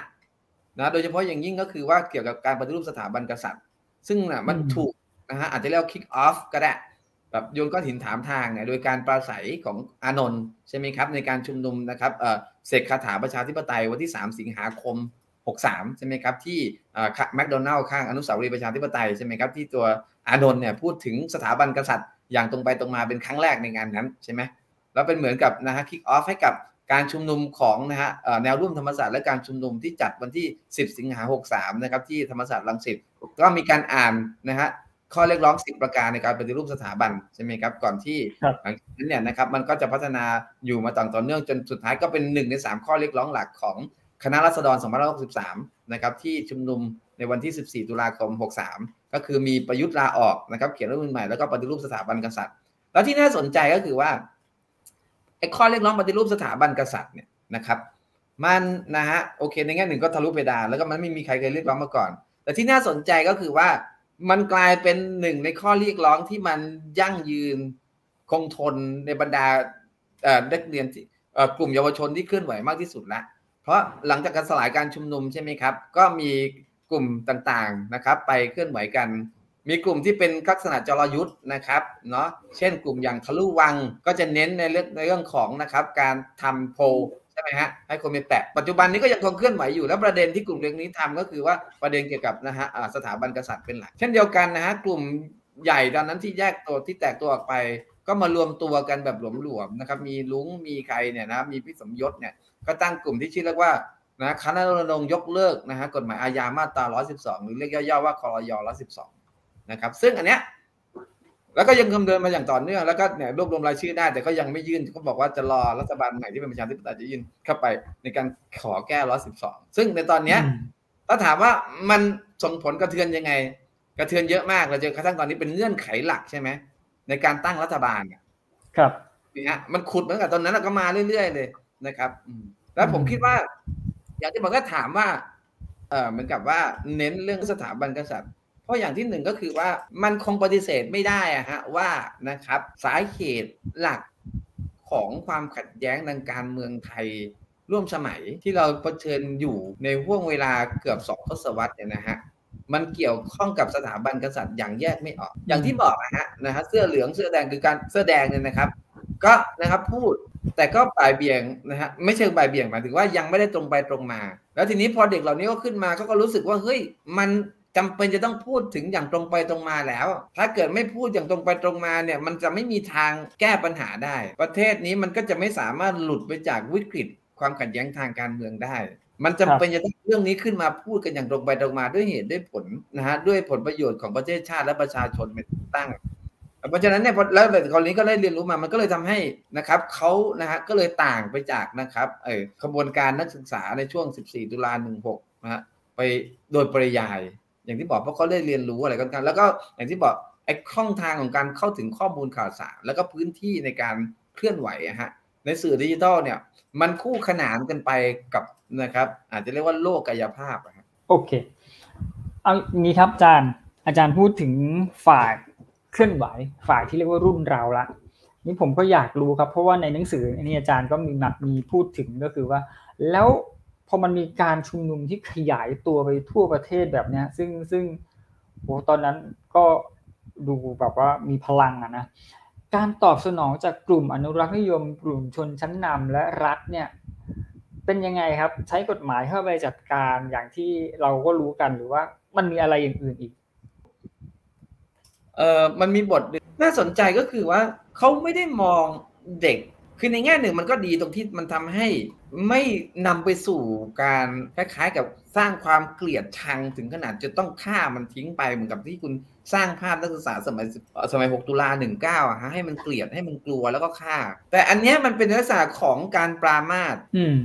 Speaker 2: นะโดยเฉพาะอย่างยิ่งก็คือว่าเกี่ยวกับการปฏิรูปสถาบันกษัตริย์ ซึ่งน่ะมัน
Speaker 1: อืม
Speaker 2: ถูกนะฮะอาจจะเรียกว่า kick off ก็ได้แบบโยนก้อนหินถามทางเนี่ยโดยการปราศัยของอานนท์ใช่ไหมครับในการชุมนุมนะครับเอ่อเสกคาถาประชาธิปไตยวันที่ 3 สิงหาคม 63 ใช่ไหมครับที่แมคโดนัลล์ข้างอนุสาวรีย์ประชาธิปไตยใช่ไหมครับที่ตัว อานนท์เนี่ยพูดถึงสถาบันกษัตริย์ อย่างตรงไปตรงมาเป็นครั้งแรกในงานนั้นใช่ไหมแล้วเป็นเหมือนกับนะฮะ kick off ให้กับการชุมนุมของนะฮะเอ่อแนวร่วมธรรมศาสตร์และการชุมนุมที่จัดวันที่ 10 สิงหา63นะครับที่ธรรมศาสตร์รังสิตก็มีการอ่านนะฮะข้อเรียกร้อง 10 ประการในการปฏิรูปสถาบันใช่ไหมครับก่อนที่
Speaker 1: ครับ
Speaker 2: หลังจากนั้นเนี่ยนะครับมันก็จะพัฒนาอยู่มาต่อต่อเนื่องจนสุดท้ายก็เป็นหนึ่งใน 3 ข้อเรียกร้องหลักของคณะรัษฎร2563นะครับที่ชุมนุมในวันที่ 14 ตุลาคม 63 ก็คือมีประยุทธ์ลาออกนะครับ เขียนรัฐมนูญใหม่แล้วก็ปฏิรูปสถาบันกษัตริย์ แล้วที่น่าสนใจก็คือว่าไอ้ข้อเรียกร้องปฏิรูปสถาบันกษัตริย์เนี่ยนะครับ มันนะฮะโอเค ในแง่หนึ่งก็ทะลุเพดานแล้วก็มันไม่มีใครเคยเรียกร้องมาก่อน แต่ที่น่าสนใจก็คือว่ามันกลายเป็นหนึ่งในข้อเรียกร้องที่มันยั่งยืนคงทนในบรรดาเอ่อนักเรียนที่กลุ่มเยาวชนที่เคลื่อนไหวมากที่สุดละเพราะหลังจากการสลายการชุมนุมใช่ไหมครับ ก็มี กลุ่มต่างๆนะครับ ไปเคลื่อนไหวกัน มีกลุ่มที่เป็นลักษณะจรยุทธ์นะครับเนาะเช่นกลุ่มอย่างทะลุวังก็จะเน้นในเรื่องในเรื่องของนะครับ การทำโพใช่ไหมฮะให้คนไปแตะปัจจุบันนี้ก็ยังคงเคลื่อนไหวอยู่แล้วประเด็นที่กลุ่มเรื่องนี้ทำก็คือว่าประเด็นเกี่ยวกับนะฮะสถาบันกษัตริย์เป็นหลัก เช่นเดียวกันนะฮะกลุ่มใหญ่ตอนนั้นที่แยกตัวที่แตกตัวออกไป ก็มารวมตัวกันแบบหลวมๆนะครับ มีลุงมีใครเนี่ยนะมีพี่สมยศเนี่ยก็ตั้งกลุ่มที่ชื่อเรียกว่า นะคณะรณรงค์ยกเลิกนะฮะกฎหมายอาญามาตรา 112 หรือเรียกย่อๆว่าคอรย112 นะครับ ซึ่งอันเนี้ยแล้วก็ยังดำเนินมาอย่างต่อเนื่องแล้วก็เนี่ยรวบรวมรายชื่อได้ แต่ก็ยังไม่ยื่นเขาบอกว่าจะรอรัฐบาลใหม่ที่เป็นประชาธิปไตยจะยื่นเข้าไปในการขอแก้ 112 ซึ่งในตอนเนี้ย
Speaker 1: อืม
Speaker 2: ถ้าถามว่ามันส่งผลกระเทือนยังไง กระเทือนเยอะมากเราเจอกระทั่งตอนนี้เป็นเงื่อนไขหลักใช่ไหมในการตั้งรัฐบาลเนี่ย
Speaker 1: ครับ
Speaker 2: นี่ฮะมันขุดมาตั้งแต่ตอนนั้นแล้วก็มาเรื่อยๆเลยนะครับอืมแล้วผม
Speaker 1: อืม
Speaker 2: คิดว่า อย่างที่บอกก็ถามว่าเออเหมือนกับว่าเน้นเรื่องสถาบันกษัตริย์เพราะอย่างที่หนึ่งก็คือว่ามันคงปฏิเสธไม่ได้อะฮะว่านะครับสาเหตุหลักของความขัดแย้งทางการเมืองไทยร่วมสมัยที่เราเผชิญอยู่ในห่วงเวลาเกือบสองทศวรรษเนี่ยนะฮะมันเกี่ยวข้องกับสถาบันกษัตริย์อย่างแยกไม่ออก อย่างที่บอกนะฮะนะฮะเสื้อเหลืองเสื้อแดงคือการเสื้อแดงเนี่ยนะครับ ก็นะครับพูด แต่ก็บ่ายเบี่ยงนะฮะไม่เชิงบ่ายเบี่ยงหมายถึงว่ายังไม่ได้ตรงไปตรงมา แล้วทีนี้พอเด็กเหล่านี้ก็ขึ้นมาเขาก็รู้สึกว่าเฮ้ยมันจำเป็นจะต้องพูดถึงอย่างตรงไปตรงมาแล้ว ถ้าเกิดไม่พูดอย่างตรงไปตรงมาเนี่ย มันจะไม่มีทางแก้ปัญหาได้ ประเทศนี้มันก็จะไม่สามารถหลุดไปจากวิกฤต ความขัดแย้งทางการเมืองได้ มันจำเป็นจะต้องเรื่องนี้ขึ้นมาพูดกันอย่างตรงไปตรงมาด้วยเหตุด้วยผลนะฮะด้วยผลประโยชน์ของประเทศชาติและประชาชนเป็นตั้ง เพราะฉะนั้นเนี่ยแล้วแต่คนนี้ก็ได้เรียนรู้มามันก็เลยทำให้นะครับเขานะฮะก็เลยต่างไปจากนะครับเออขบวนการนักศึกษาในช่วง 14 ตุลา16นะฮะไปโดยปริยาย อย่างที่บอกเพราะเขาได้เรียนรู้อะไรกันแล้วก็อย่างที่บอกไอ้ช่องทางของการเข้าถึงข้อมูลข่าวสารแล้วก็พื้นที่ในการเคลื่อนไหวฮะในสื่อดิจิทัลเนี่ยมันคู่ขนานกันไปกับนะครับ อาจจะเรียกว่าโลกกายภาพ
Speaker 1: โอเคเอางี้ครับอาจารย์อาจารย์พูดถึงฝ่าย เคลื่อนไหวฝ่ายที่เรียกว่ารุ่นเราละนี่ผมก็อยากรู้ครับ เพราะว่าในหนังสืออันนี้อาจารย์ก็มีแบบมีพูดถึงก็คือว่า แล้วพอมันมีการชุมนุมที่ขยายตัวไปทั่วประเทศแบบเนี้ย ซึ่งซึ่งโหตอนนั้นก็ดูแบบว่ามีพลังอะนะการตอบสนองจากกลุ่มอนุรักษ์นิยม กลุ่มชนชั้นนำและรัฐเนี่ย เป็นยังไงครับ ใช้กฎหมายเข้าไปจัดการอย่างที่เราก็รู้กันหรือว่ามันมีอะไรอย่างอื่นอีก
Speaker 2: เอ่อมันมีบทน่าสนใจก็คือว่าเขาไม่ได้มองเด็ก คือในแง่หนึ่งมันก็ดีตรงที่มันทำให้ไม่นำไปสู่การคล้ายๆกับสร้างความเกลียดชังถึงขนาดจะต้องฆ่ามันทิ้งไปเหมือนกับที่คุณสร้างภาพนักศึกษาสมัยสมัย 6 ตุลา 19อะฮะให้มันเกลียดให้มันกลัวแล้วก็ฆ่า แต่อันเนี้ยมันเป็นลักษณะของการปรามาส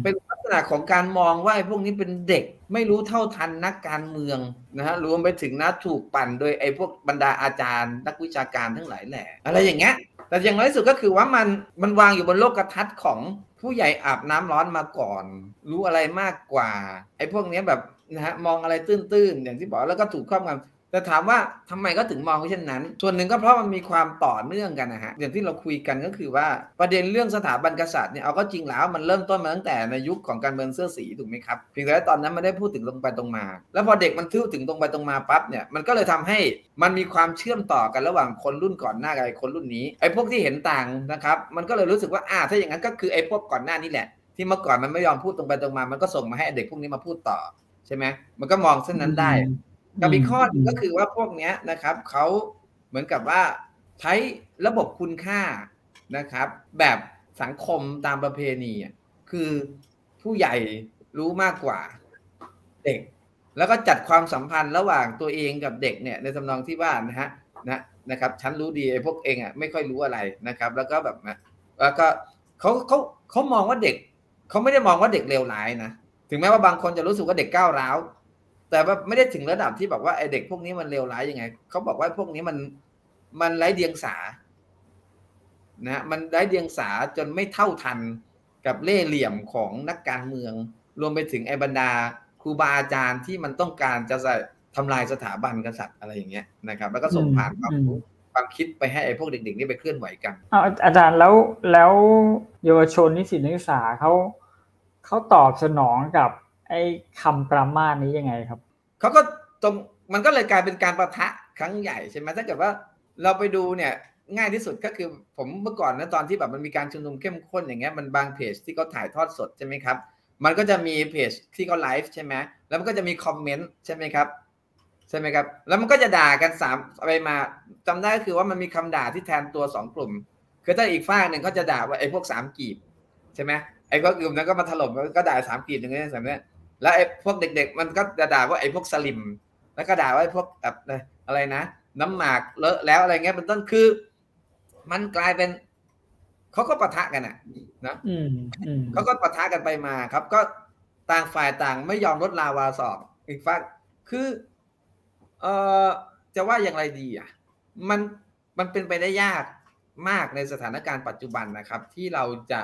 Speaker 2: เป็นลักษณะของการมองว่าไอ้พวกนี้เป็นเด็ก ไม่รู้เท่าทันนักการเมืองนะฮะรวมไปถึงนะถูกปั่นโดยไอ้พวกบรรดาอาจารย์ นักวิชาการทั้งหลายแหละ อะไรอย่างเงี้ยแต่อย่างน้อยสุดก็คือว่ามันมันวางอยู่บนโลกทัศน์ของผู้ใหญ่อาบน้ำร้อนมาก่อน รู้อะไรมากกว่า ไอ้พวกเนี้ยแบบนะฮะมองอะไรตื้นๆ อย่างที่บอกแล้วก็ถูกครอบงำ แต่ถามว่าทำไมก็ถึงมองเช่นนั้น ส่วนหนึ่งก็เพราะมันมีความต่อเนื่องกันนะฮะ อย่างที่เราคุยกันก็คือว่าประเด็นเรื่องสถาบันกษัตริย์เนี่ยเอาก็จริงแล้วมันเริ่มต้นมาตั้งแต่ในยุคของการเมืองเสื้อสีถูกไหมครับเพียงแต่ตอนนั้นไม่ได้พูดถึงตรงไปตรงมา แล้วพอเด็กมันพูดถึงตรงไปตรงมาปั๊บเนี่ยมันก็เลยทำให้มันมีความเชื่อมต่อกันระหว่างคนรุ่นก่อนหน้ากับคนรุ่นนี้ไอ้พวกที่เห็นต่างนะครับมันก็เลยรู้สึกว่าอ่าถ้าอย่างนั้นก็คือไอ้พวกก่อนหน้านี้แหละ ที่เมื่อก่อนมันไม่ยอมพูดตรงไปตรงมา มันก็ส่งมาให้เด็กพวกนี้มาพูดต่อใช่ไหมมันก็มองเส้นนั้นได้ กับอีกข้อนึงก็คือว่าพวกนี้นะครับเขาเหมือนกับว่าใช้ระบบคุณค่านะครับ แบบสังคมตามประเพณีคือผู้ใหญ่รู้มากกว่าเด็ก แล้วก็จัดความสัมพันธ์ระหว่างตัวเองกับเด็กเนี่ยในทำนองที่ว่านะฮะนะนะครับฉันรู้ดีไอ้พวกเองอะไม่ค่อยรู้อะไรนะครับ แล้วก็แบบนะแล้วก็เขาเขาเขามองว่าเด็กเขาไม่ได้มองว่าเด็กเลวร้ายนะถึงแม้ว่าบางคนจะรู้สึกว่าเด็กก้าวร้าว แต่ว่าไม่ได้ถึงระดับที่บอกว่าไอเด็กพวกนี้มันเลวร้ายยังไงเขาบอกว่าพวกนี้มันมันไร้เดียงสานะมันไร้เดียงสาจนไม่เท่าทันกับเล่ห์เหลี่ยมของนักการเมือง รวมไปถึงไอ้บรรดาครูบาอาจารย์ที่มันต้องการจะทำลายสถาบันกษัตริย์อะไรอย่างเงี้ยนะครับ แล้วก็ส่งผ่านความรู้ความคิดไปให้ไอ้พวกเด็กๆนี่ไปเคลื่อนไหวกัน
Speaker 1: อาอาจารย์แล้วแล้วเยาวชนนิสิตนักศึกษาเขาเขาตอบสนองกับ ไอ้คำประมาณนี้ยังไงครับ
Speaker 2: เขาก็ตรงมันก็เลยกลายเป็นการประทะครั้งใหญ่ใช่ไหมถ้าเกิดว่าเราไปดูเนี่ยง่ายที่สุดก็คือผมเมื่อก่อนนะตอนที่แบบมันมีการชุมนุมเข้มข้นอย่างเงี้ยมันบางเพจที่เขาถ่ายทอดสดใช่ไหมครับ มันก็จะมีเพจที่เขาไลฟ์ใช่ไหมแล้วมันก็จะมีคอมเมนต์ใช่ไหมครับใช่ไหมครับ แล้วมันก็จะด่ากันสามไปมาจำได้ก็คือว่ามันมีคำด่าที่แทนตัวสองกลุ่ม คือถ้าอีกฝ้าหนึ่งเขาจะด่าว่าไอ้พวกสามกีบใช่ไหมไอ้พวกกลุ่มนั้นก็มาถล่มก็ด่าสามกีบอย่างเงี้ยสามเนี้ย แล้วไอ้พวกเด็ก ๆ มันก็จะด่าว่าไอ้พวกสลิม แล้วก็ด่าว่าไอ้พวกแบบอะไรนะ น้ำหมากเลอะแล้วอะไรเงี้ยเป็นต้นคือ มันกลายเป็นเขาก็ปะทะกันอะนะเขาก็ปะทะกันไปมาครับ ก็ต่างฝ่ายต่างไม่ยอมลดลาวาสอบอีกฝั่งคือเออจะว่าอย่างไรดีอะ มันมันเป็นไปได้ยากมากในสถานการณ์ปัจจุบันนะครับ ที่เราจะ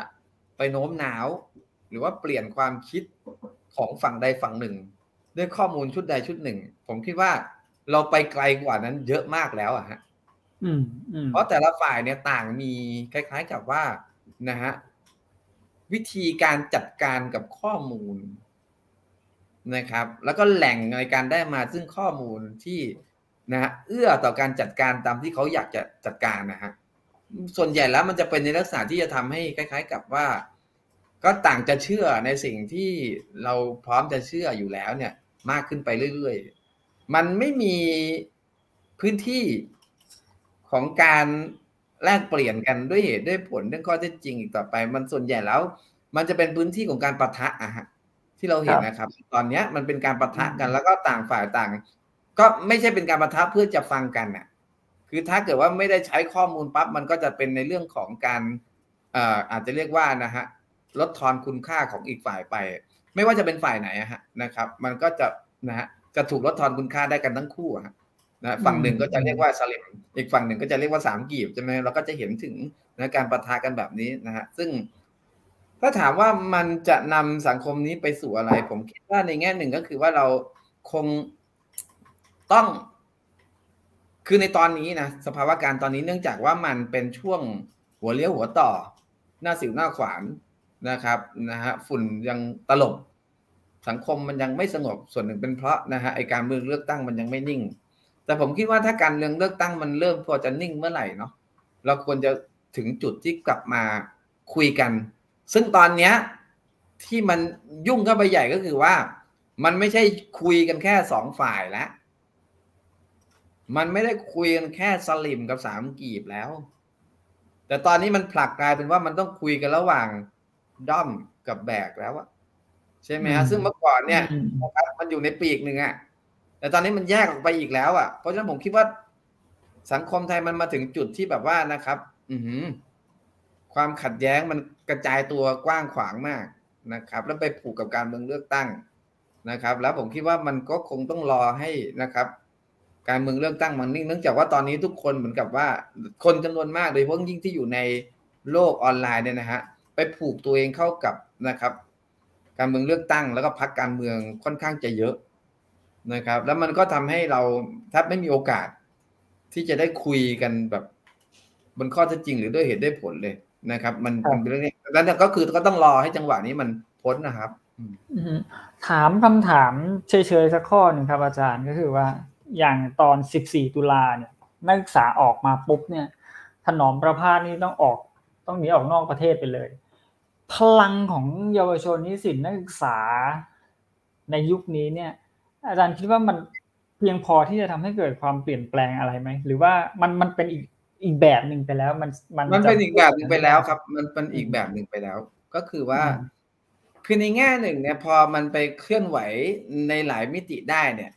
Speaker 2: ไปโน้มน้าว หรือว่าเปลี่ยนความคิด ของฝั่งใดฝั่งหนึ่ง ด้วยข้อมูลชุดใดชุดหนึ่ง ผมคิดว่าเราไปไกลกว่านั้นเยอะมากแล้วอะฮะเพราะแต่ละฝ่ายเนี่ยต่างมีคล้าย ๆกับว่านะฮะวิธีการจัดการกับข้อมูลนะครับ แล้วก็แหล่งในการได้มาซึ่งข้อมูลที่นะฮะเอื้อต่อการจัดการตามที่เขาอยากจะจัดการนะฮะส่วนใหญ่แล้วมันจะเป็นในลักษณะที่จะทำให้คล้าย ๆ กับว่า ก็ต่างจะเชื่อในสิ่งที่เราพร้อมจะเชื่ออยู่แล้วเนี่ย มากขึ้นไปเรื่อยๆ มันไม่มีพื้นที่ของการแลกเปลี่ยนกันด้วยเหตุด้วยผลเรื่องข้อเท็จจริงอีกต่อไป มันส่วนใหญ่แล้ว มันจะเป็นพื้นที่ของการประทะอะฮะที่เราเห็นนะครับ ตอนเนี้ยมันเป็นการประทะกันแล้วก็ต่างฝ่ายต่าง ก็ไม่ใช่เป็นการประทะเพื่อจะฟังกันน่ะ คือถ้าเกิดว่าไม่ได้ใช้ข้อมูลปั๊บมันก็จะเป็นในเรื่องของการเอ่ออาจจะเรียกว่านะฮะ ลดทอนคุณค่าของอีกฝ่ายไป ไม่ว่าจะเป็นฝ่ายไหนอะฮะนะครับ มันก็จะนะฮะจะถูกลดทอนคุณค่าได้กันทั้งคู่อะฮะนะฝั่งหนึ่งก็จะเรียกว่าสลิมอีกฝั่งหนึ่งก็จะเรียกว่าสามกีบใช่ไหมเราก็จะเห็นถึงนะการประทะกันแบบนี้นะฮะซึ่ง ถ้าถามว่ามันจะนำสังคมนี้ไปสู่อะไร ผมคิดว่าในแง่หนึ่งก็คือว่าเราคงต้อง คือในตอนนี้นะสภาวะการตอนนี้เนื่องจากว่ามันเป็นช่วงหัวเลี้ยวหัวต่อ หน้าสิวหน้าขวาน นะครับนะฮะฝุ่นยังตลบ สังคมมันยังไม่สงบส่วนหนึ่งเป็นเพราะนะฮะไอการเมืองเลือกตั้งมันยังไม่นิ่ง แต่ผมคิดว่าถ้าการเมืองเลือกตั้งมันเริ่มพอจะนิ่งเมื่อไหร่เนาะเราควรจะถึงจุดที่กลับมาคุยกัน ซึ่งตอนเนี้ยที่มันยุ่งเข้าไปใหญ่ก็คือว่า มันไม่ใช่คุยกันแค่สองฝ่ายแล้วมันไม่ได้คุยกันแค่สลิมกับสามกีบแล้ว แต่ตอนนี้มันผลักกลายเป็นว่ามันต้องคุยกันระหว่าง ด้อมกับแบกแล้วอะใช่ไหมฮะซึ่งเมื่อก่อนเนี่ยนะครับมันอยู่ในปีกหนึ่งอะแต่ตอนนี้มันแยกออกไปอีกแล้วอะเพราะฉะนั้นผมคิดว่า สังคมไทยมันมาถึงจุดที่แบบว่านะครับ อือความขัดแย้งมันกระจายตัวกว้างขวางมากนะครับ แล้วไปผูกกับการเมืองเลือกตั้งนะครับ แล้วผมคิดว่ามันก็คงต้องรอให้นะครับ การเมืองเลือกตั้งมันนิ่งเนื่องจากว่าตอนนี้ทุกคนเหมือนกับว่า คนจำนวนมากโดยเฉพาะยิ่งที่อยู่ในโลกออนไลน์เนี่ยนะฮะไป ผูกตัวเองเข้ากับนะครับ การเมืองเลือกตั้งแล้วก็พักการเมืองค่อนข้างจะเยอะนะครับ แล้วมันก็ทำให้เราแทบไม่มีโอกาส ที่จะได้คุยกันแบบบนข้อเท็จจริงหรือด้วยเหตุด้วยผลเลยนะครับ มันเป็นเรื่องนี้แล้วก็คือก็ต้องรอให้จังหวะนี้มันพ้นนะครับ
Speaker 1: ถามคำถามเฉยๆสักข้อหนึ่งครับอาจารย์ก็คือว่า อย่างตอน 14 ตุลาเนี่ย นักศึกษาออกมาปุ๊บเนี่ย ถนอมประพาสนี่ต้องออก ต้องหนีออกนอกประเทศไปเลย พลังของเยาวชนนิสิตนักศึกษาในยุคนี้เนี่ย อาจารย์คิดว่ามันเพียงพอที่จะทำให้เกิดความเปลี่ยนแปลงอะไรไหมหรือว่ามันมันเป็นอีกอีกแบบหนึ่งไปแล้ว มัน
Speaker 2: มันมันเป็นอีกแบบหนึ่งไปแล้วครับ มันเป็นอีกแบบหนึ่งไปแล้ว ก็คือว่าคือในแง่หนึ่งเนี่ยพอมันไปเคลื่อนไหวในหลายมิติได้เนี่ย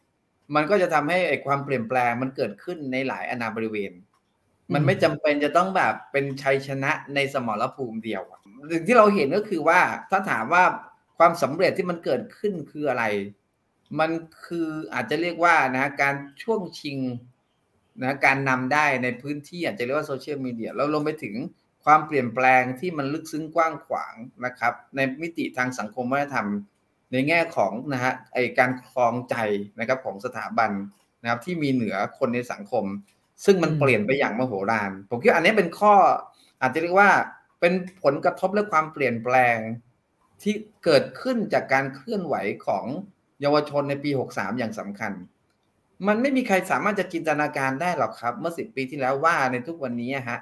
Speaker 2: มันก็จะทำให้ไอ้ความเปลี่ยนแปลงมันเกิดขึ้นในหลายอนาบริเวณ มันไม่จำเป็นจะต้องแบบเป็นชัยชนะในสมรภูมิเดียวสิ่งที่เราเห็นก็คือว่าถ้าถามว่าความสำเร็จที่มันเกิดขึ้นคืออะไร มันคืออาจจะเรียกว่านะการช่วงชิงนะการนำได้ในพื้นที่อาจจะเรียกว่าโซเชียลมีเดียแล้วลงไปถึงความเปลี่ยนแปลงที่มันลึกซึ้งกว้างขวางนะครับ ในมิติทางสังคมวัฒนธรรม ในแง่ของนะฮะไอการคลองใจนะครับของสถาบันนะครับที่มีเหนือคนในสังคม ซึ่งมันเปลี่ยนไปอย่างมโหฬารผมคิดอันนี้เป็นข้อ อาจจะเรียกว่าเป็นผลกระทบและความเปลี่ยนแปลงที่เกิดขึ้นจากการเคลื่อนไหวของเยาวชนในปี 63 อย่างสำคัญ มันไม่มีใครสามารถจะจินตนาการได้หรอกครับ เมื่อสิบปีที่แล้วว่าในทุกวันนี้ฮะ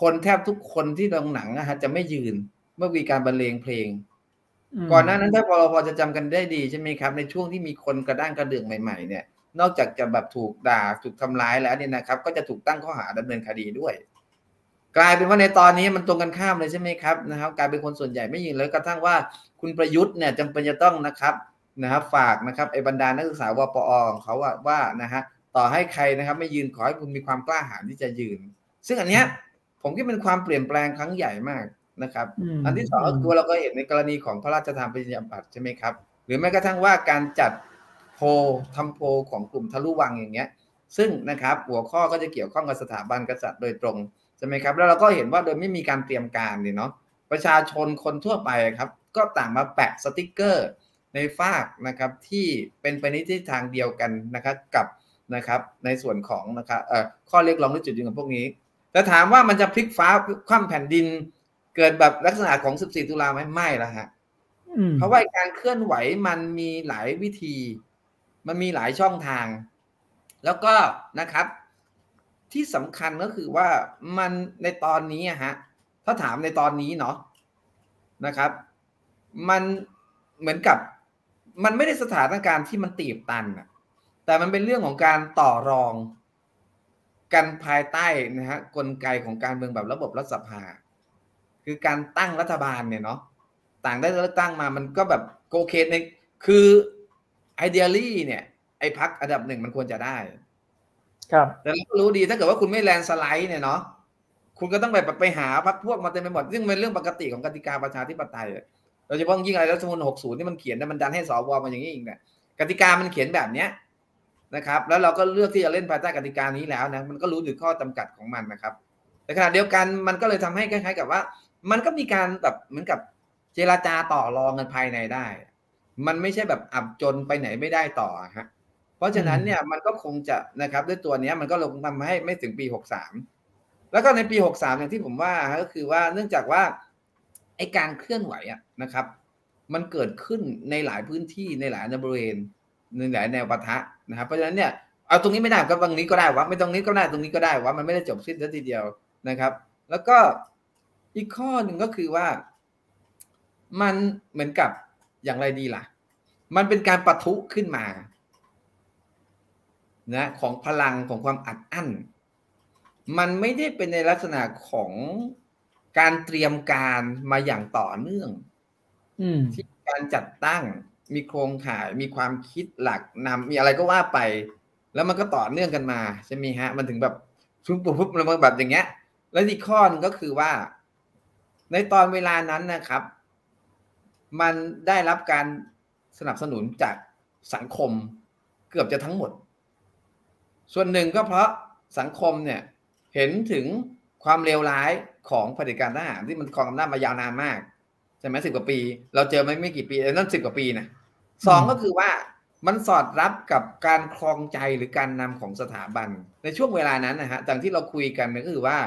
Speaker 2: คนแทบทุกคนที่ลงหนังนะฮะจะไม่ยืนเมื่อมีการบรรเลงเพลง ก่อนหน้านั้นถ้าพอเราพอจะจำกันได้ดีใช่ไหมครับ ในช่วงที่มีคนกระด้างกระเดื่องใหม่ๆเนี่ย นอกจากจะแบบถูกด่าถูกทำร้ายแล้วเนี่ยนะครับ ก็จะถูกตั้งข้อหาดำเนินคดีด้วย กลายเป็นว่าในตอนนี้มันตรงกันข้ามเลยใช่ไหมครับนะครับ กลายเป็นคนส่วนใหญ่ไม่ยินเลยกระทั่งว่าคุณประยุทธ์เนี่ยจำเป็นจะต้องนะครับนะครับ ฝากนะครับไอ้บรรดานักศึกษาวปอของเขาว่านะฮะต่อให้ใครนะครับ ไม่ยืนขอให้คุณมีความกล้าหาญที่จะยืน ซึ่งอันเนี้ยผมคิดเป็นความเปลี่ยนแปลงครั้งใหญ่มากนะครับ อันที่สองก็คือเราก็เห็นในกรณีของพระราชทานปริญญาบัตรใช่ไหมครับ หรือแม้กระทั่งว่าการจัด โพทำโพของกลุ่มทะลุวังอย่างเงี้ย ซึ่งนะครับหัวข้อก็จะเกี่ยวข้องกับสถาบันกษัตริย์โดยตรงใช่ไหมครับ แล้วเราก็เห็นว่าโดยไม่มีการเตรียมการเนี่ยเนาะประชาชนคนทั่วไปครับ ก็ต่างมาแปะสติกเกอร์ในฝากนะครับที่เป็นไปในทิศทางเดียวกันนะครับกับนะครับในส่วนของนะครับเอ่อข้อเรียกร้องและจุดยืนของพวกนี้แต่ถามว่ามันจะพลิกฟ้าคว่ำแผ่นดิน เกิดแบบลักษณะของ 14 ตุลาไหมไม่ละฮะเพราะว่าการเคลื่อนไหวมันมีหลายวิธี มันมีหลายช่องทาง แล้วก็นะครับ ที่สำคัญก็คือว่ามันในตอนนี้ฮะถ้าถามในตอนนี้เนาะนะครับ มันเหมือนกับมันไม่ได้สถานการณ์ที่มันตีบตันอะแต่มันเป็นเรื่องของการต่อรอง กันภายใต้นะฮะกลไกของการเมืองแบบระบบรัฐสภา คือการตั้งรัฐบาลเนี่ยเนาะต่างได้เลือกตั้งมามันก็แบบโกเคในคือ ไอเดียลี่เนี่ยไอ้พักอันดับหนึ่งมันควรจะได้
Speaker 1: ครับ
Speaker 2: แต่เราก็รู้ดีถ้าเกิดว่าคุณไม่แลนสไลด์เนี่ยเนาะคุณก็ต้องไปไปหาพักพวกมาเต็มไปหมด ซึ่งเป็นเรื่องปกติของกติกาประชาธิปไตยโดยเฉพาะยิ่งอะไรรัฐธรรมนูญ60ที่มันเขียนแต่มันดันให้สวมาอย่างนี้อีกเนี่ยกติกามันเขียนแบบเนี้ยนะครับ แล้วเราก็เลือกที่จะเล่นภายใต้กติกานี้แล้วนะมันก็รู้ถึงข้อจำกัดของมันนะครับแต่ขณะเดียวกันมันก็เลยทำให้คล้ายๆกับว่า มันก็มีการแบบเหมือนกับเจราจาต่อรองกันภายในได้ มันไม่ใช่แบบอับจนไปไหนไม่ได้ต่อฮะเพราะฉะนั้นเนี่ยมันก็คงจะนะครับด้วยตัวนี้มันก็ลงทำให้ไม่ถึงปีหกสามแล้วก็ในปีหกสามอย่างที่ผมว่าก็คือว่าเนื่องจากว่าไอการเคลื่อนไหวอะนะครับ มันเกิดขึ้นในหลายพื้นที่ในหลายบริเวณในหลายแนวปะทะนะครับเพราะฉะนั้นเนี่ยเอาตรงนี้ไม่ได้ก็ตรงนี้ก็ได้วะไม่ตรงนี้ก็ได้ตรงนี้ก็ได้วะมันไม่ได้จบสิ้นทีเดียวนะครับ แล้วก็อีกข้อหนึ่งก็คือว่า มันเหมือนกับ อย่างไรดีล่ะ มันเป็นการปะทุขึ้นมานะของพลังของความอัดอั้น มันไม่ได้เป็นในลักษณะของการเตรียมการมาอย่างต่อเนื่อง
Speaker 1: อืม
Speaker 2: ที่การจัดตั้งมีโครงข่ายมีความคิดหลักนำมีอะไรก็ว่าไป แล้วมันก็ต่อเนื่องกันมาใช่ไหมฮะ มันถึงแบบปุ๊บปุ๊บปุ๊บแล้วมันแบบอย่างเงี้ย แล้วอีกข้อนึงก็คือว่า ในตอนเวลานั้นนะครับ มันได้รับการสนับสนุนจากสังคมเกือบจะทั้งหมด ส่วนหนึ่งก็เพราะสังคมเนี่ยเห็นถึงความเลวร้ายของเผด็จการทหารที่มันครองอำนาจมายาวนานมากใช่ไหมสิบกว่าปี เราเจอไม่ไม่กี่ปีนั่นสิบกว่าปีนะสองก็คือว่ามันสอดรับกับการคลองใจหรือการนำของสถาบัน ในช่วงเวลานั้นนะฮะจากที่เราคุยกันก็คือว่า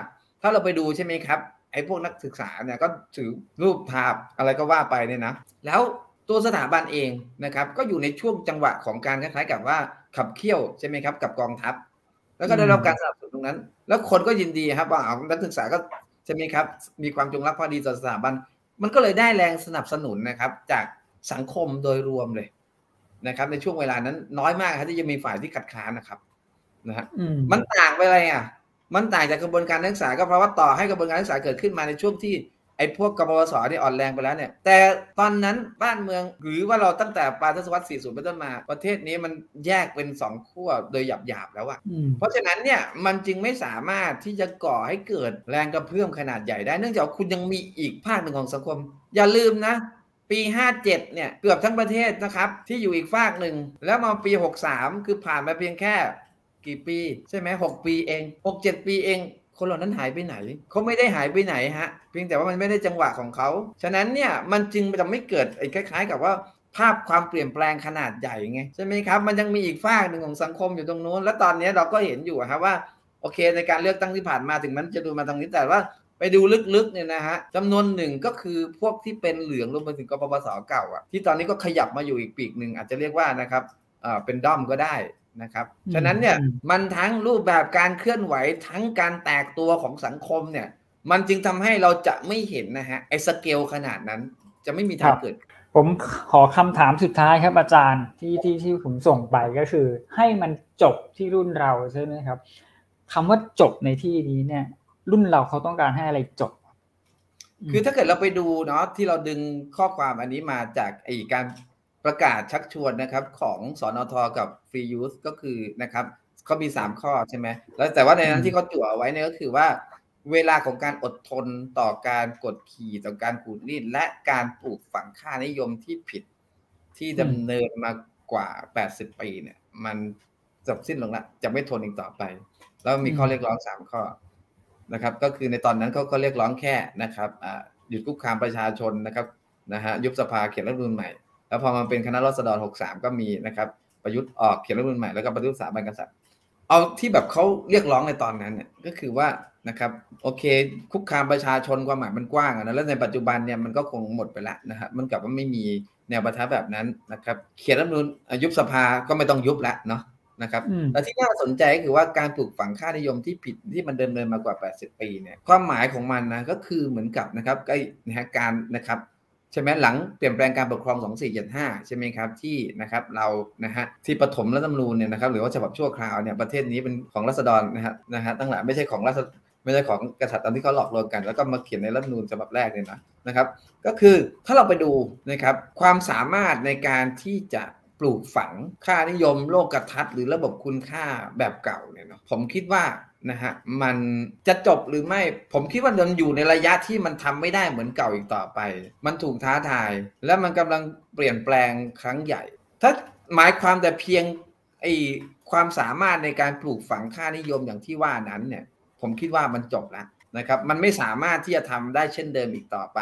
Speaker 2: ถ้าเราไปดูใช่ไหมครับ ไอ้พวกนักศึกษาเนี่ยก็ถือรูปภาพอะไรก็ว่าไปเนี่ยนะ แล้วตัวสถาบันเองนะครับ ก็อยู่ในช่วงจังหวะของการคล้ายๆกับว่าขับเคี่ยวใช่ไหมครับ กับกองทัพ แล้วก็ได้รับการสนับสนุนตรงนั้น แล้วคนก็ยินดีครับว่าเอานักศึกษาก็ใช่ไหมครับ มีความจงรักภักดีต่อสถาบัน มันก็เลยได้แรงสนับสนุนนะครับ จากสังคมโดยรวมเลยนะครับ ในช่วงเวลานั้นน้อยมากครับที่จะมีฝ่ายที่ขัดขานนะครับนะฮะ
Speaker 1: อืม
Speaker 2: มันต่างไปอะไรอะ มันต่างจากกระบวนการนักศึกษาก็เพราะว่าต่อให้กระบวนการนักศึกษาเกิดขึ้นมาในช่วงที่ไอ้พวกกบวสเนี่ยอ่อนแรงไปแล้วเนี่ย แต่ตอนนั้นบ้านเมืองหรือว่าเราตั้งแต่ปลายทศวรรษ 40 เป็นต้นมา ประเทศนี้มันแยกเป็นสองขั้วโดยหยาบๆแล้วอะ
Speaker 1: อืม
Speaker 2: เพราะฉะนั้นเนี่ยมันจึงไม่สามารถที่จะก่อให้เกิดแรงกระเพื่อมขนาดใหญ่ได้ เนื่องจากว่าคุณยังมีอีกภาคหนึ่งของสังคม อย่าลืมนะ ปี 57 เนี่ยเกือบทั้งประเทศนะครับที่อยู่อีกฝากหนึ่งแล้วมาปี 63 คือผ่านมาเพียงแค่ กี่ปี ใช่ไหมหกปีเองหกเจ็ดปีเองคนเหล่านั้นหายไปไหนเขาไม่ได้หายไปไหนฮะ เพียงแต่ว่ามันไม่ได้จังหวะของเขา ฉะนั้นเนี่ยมันจึงจะไม่เกิดไอ้คล้าย ๆ กับว่าภาพความเปลี่ยนแปลงขนาดใหญ่ไงใช่ไหมครับ มันยังมีอีกฝากหนึ่งของสังคมอยู่ตรงนู้น แล้วตอนนี้เราก็เห็นอยู่ครับว่าโอเค ในการเลือกตั้งที่ผ่านมาถึงมันจะดูมาทางนี้แต่ว่าไปดูลึกๆเนี่ยนะฮะจำนวนหนึ่งก็คือพวกที่เป็นเหลืองรวมไปถึงกปปสเก่าอะที่ตอนนี้ก็ขยับมาอยู่อีกปีกหนึ่งอาจจะเรียกว่านะครับเป็นด้อมก็ได้ นะครับ ฉะนั้นเนี่ย
Speaker 1: อืม
Speaker 2: มันทั้งรูปแบบการเคลื่อนไหวทั้งการแตกตัวของสังคมเนี่ย มันจึงทำให้เราจะไม่เห็นนะฮะไอ้สเกลขนาดนั้นจะไม่มีทางเกิด
Speaker 1: ผมขอคำถามสุดท้ายครับอาจารย์ที่ที่ที่ผมส่งไปก็คือ ให้มันจบที่รุ่นเราใช่ไหมครับคำว่าจบในที่นี้เนี่ย รุ่นเราเขาต้องการให้อะไรจบ
Speaker 2: คือถ้าเกิดเราไปดูเนาะที่เราดึงข้อความอันนี้มาจากไอ้การ ประกาศชักชวนนะครับของสอนอทกับฟรียูสก็คือนะครับเขามี 3 ข้อใช่ไหมแล้วแต่ว่าในนั้
Speaker 1: อื
Speaker 2: น
Speaker 1: ม
Speaker 2: ที่เขาจั่วไว้เนี่ยก็คือว่า เวลาของการอดทนต่อการกดขี่ต่อการขูดรีดและการปลูกฝังค่านิยมที่ผิดที่ดำเนินมากว่า 80 ปีเนี่ย มันจบสิ้นลงละจะไม่ทนอีกต่อไป แล้วมีข้อเรียกร้องสามข้อนะครับ ก็คือในตอนนั้นเขาก็เรียกร้องแค่นะครับอ่าหยุดคุกคามประชาชนนะครับนะฮะยุบสภาเขียนรัฐธรรมนูญใหม่ แล้วพอมาเป็นคณะรัษฎร 63 ก็มีนะครับ ประยุทธ์ออกเขียนรัฐธรรมนูญใหม่แล้วก็ปฏิรูปสถาบันกษัตริย์เอาที่แบบเขาเรียกร้องในตอนนั้นเนี่ยก็คือว่านะครับโอเค คุกคามประชาชนความหมายมันกว้างอะนะแล้วในปัจจุบันเนี่ยมันก็คงหมดไปละนะฮะมันกลับว่าไม่มีแนวประทับแบบนั้นนะครับ เขียนรัฐธรรมนูญอะยุบสภาก็ไม่ต้องยุบละเนาะนะครับ
Speaker 1: อืม
Speaker 2: แต่ที่น่าสนใจก็คือว่าการปลูกฝังค่านิยมที่ผิดที่มันเดินเนินมากว่า 80 ปีเนี่ยความหมายของมันนะก็คือเหมือนกับนะครับไอ้นะฮะการนะครับ ใช่ไหมหลังเปลี่ยนแปลงการปกครอง 2475 ใช่ไหมครับที่นะครับเรานะฮะที่ปฐมรัฐธรรมนูญเนี่ยนะครับหรือว่าฉบับชั่วคราวเนี่ยประเทศนี้เป็นของรัษฎรนะฮะนะฮะตั้งหลายไม่ใช่ของรัษไม่ใช่ของกษัตริย์ตามที่เขาหลอกลวงกัน แล้วก็มาเขียนในรัฐธรรมนูญฉบับแรกเนี่ยนะนะครับ ก็คือถ้าเราไปดูนะครับความสามารถในการที่จะปลูกฝังค่านิยมโลกทัศน์หรือระบบคุณค่าแบบเก่าเนี่ยเนาะผมคิดว่า นะฮะมันจะจบหรือไม่ผมคิดว่ามันอยู่ในระยะที่มันทำไม่ได้เหมือนเก่าอีกต่อไป มันถูกท้าทาย และมันกำลังเปลี่ยนแปลงครั้งใหญ่ ถ้าหมายความแต่เพียงไอความสามารถในการปลูกฝังค่านิยมอย่างที่ว่านั้นเนี่ย ผมคิดว่ามันจบแล้ว นะครับมันไม่สามารถที่จะทำได้เช่นเดิมอีกต่อไป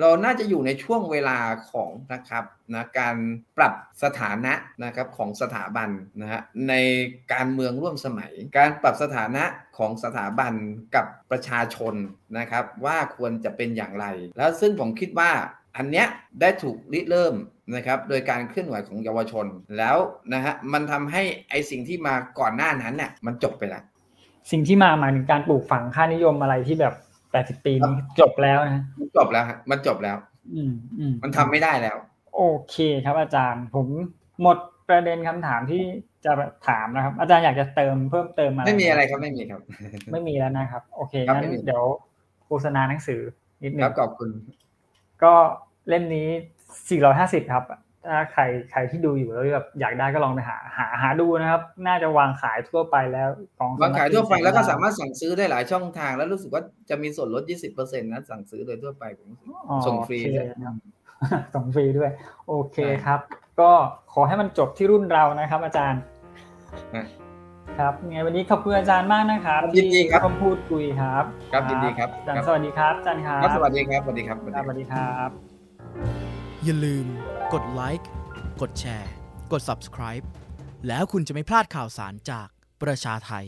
Speaker 2: เราน่าจะอยู่ในช่วงเวลาของนะครับนะการปรับสถานะนะครับของสถาบันนะฮะในการเมืองร่วมสมัย การปรับสถานะของสถาบันกับประชาชนนะครับว่าควรจะเป็นอย่างไร แล้วซึ่งผมคิดว่าอันเนี้ยได้ถูกริเริ่มนะครับโดยการเคลื่อนไหวของเยาวชนแล้วนะฮะมันทำให้ไอสิ่งที่มาก่อนหน้านั้นเนี่ยมันจบไปแล้ว
Speaker 1: สิ่งที่มาหมายถึงการปลูกฝังค่านิยมอะไรที่แบบแปดสิบ80ปีนี้จบแล้วนะ
Speaker 2: มันจบแล้วฮะมันจบแล้ว
Speaker 1: อืมอืม
Speaker 2: มันทำไม่ได้แล้ว
Speaker 1: โอเคครับอาจารย์ผมหมดประเด็นคำถามที่จะถามนะครับ อาจารย์อยากจะเติมเพิ่มเติมอะไร
Speaker 2: ไม่มีอะไรครับไม่มีครับ
Speaker 1: ไม่มีแล้วนะครับ โอเค
Speaker 2: ครับ
Speaker 1: งั้น
Speaker 2: ไม่มี
Speaker 1: เดี๋ยวโฆษณาหนังสือนิดนึ
Speaker 2: ครั
Speaker 1: ง
Speaker 2: บขอบคุณ
Speaker 1: ก็เล่มนี้ 450 ครับ ถ้าใครใครที่ดูอยู่แล้วแบบอยากได้ก็ลองไปหา หาหาดูนะครับ น่าจะวางขายทั่วไปแล้วของ
Speaker 2: วางขายทั่วไปแล้วก็สามารถสั่งซื้อได้หลายช่องทาง แล้วรู้สึกว่าจะมีส่วนลด 20%นะสั่งซื้อโดยทั่วไปผมรู้สึก
Speaker 1: อ๋อ
Speaker 2: ส่งฟรี
Speaker 1: โอเค
Speaker 2: ด้วย
Speaker 1: ครับส่งฟรีด้วย โอเค
Speaker 2: ใช่
Speaker 1: ครับ ก็ขอให้มันจบที่รุ่นเรานะครับ อาจารย์
Speaker 2: ฮะ
Speaker 1: ครับยังไงวันนี้ขอบคุณอาจารย์มากนะครับ
Speaker 2: ยินดีครับ
Speaker 1: ที่ร่วมพูดคุยครับ
Speaker 2: ครับยินดีครับ
Speaker 1: อาจาร
Speaker 2: ครั
Speaker 1: ย์
Speaker 2: บ
Speaker 1: สวัสดีครับอาจารย์ครับ
Speaker 2: ครับสวัสดีครับสวัสดีครับ
Speaker 1: ครับสวัสดีครับ
Speaker 3: อย่าลืม กดไลค์กดแชร์ กด Subscribe แล้วคุณจะไม่พลาดข่าวสารจากประชาไทย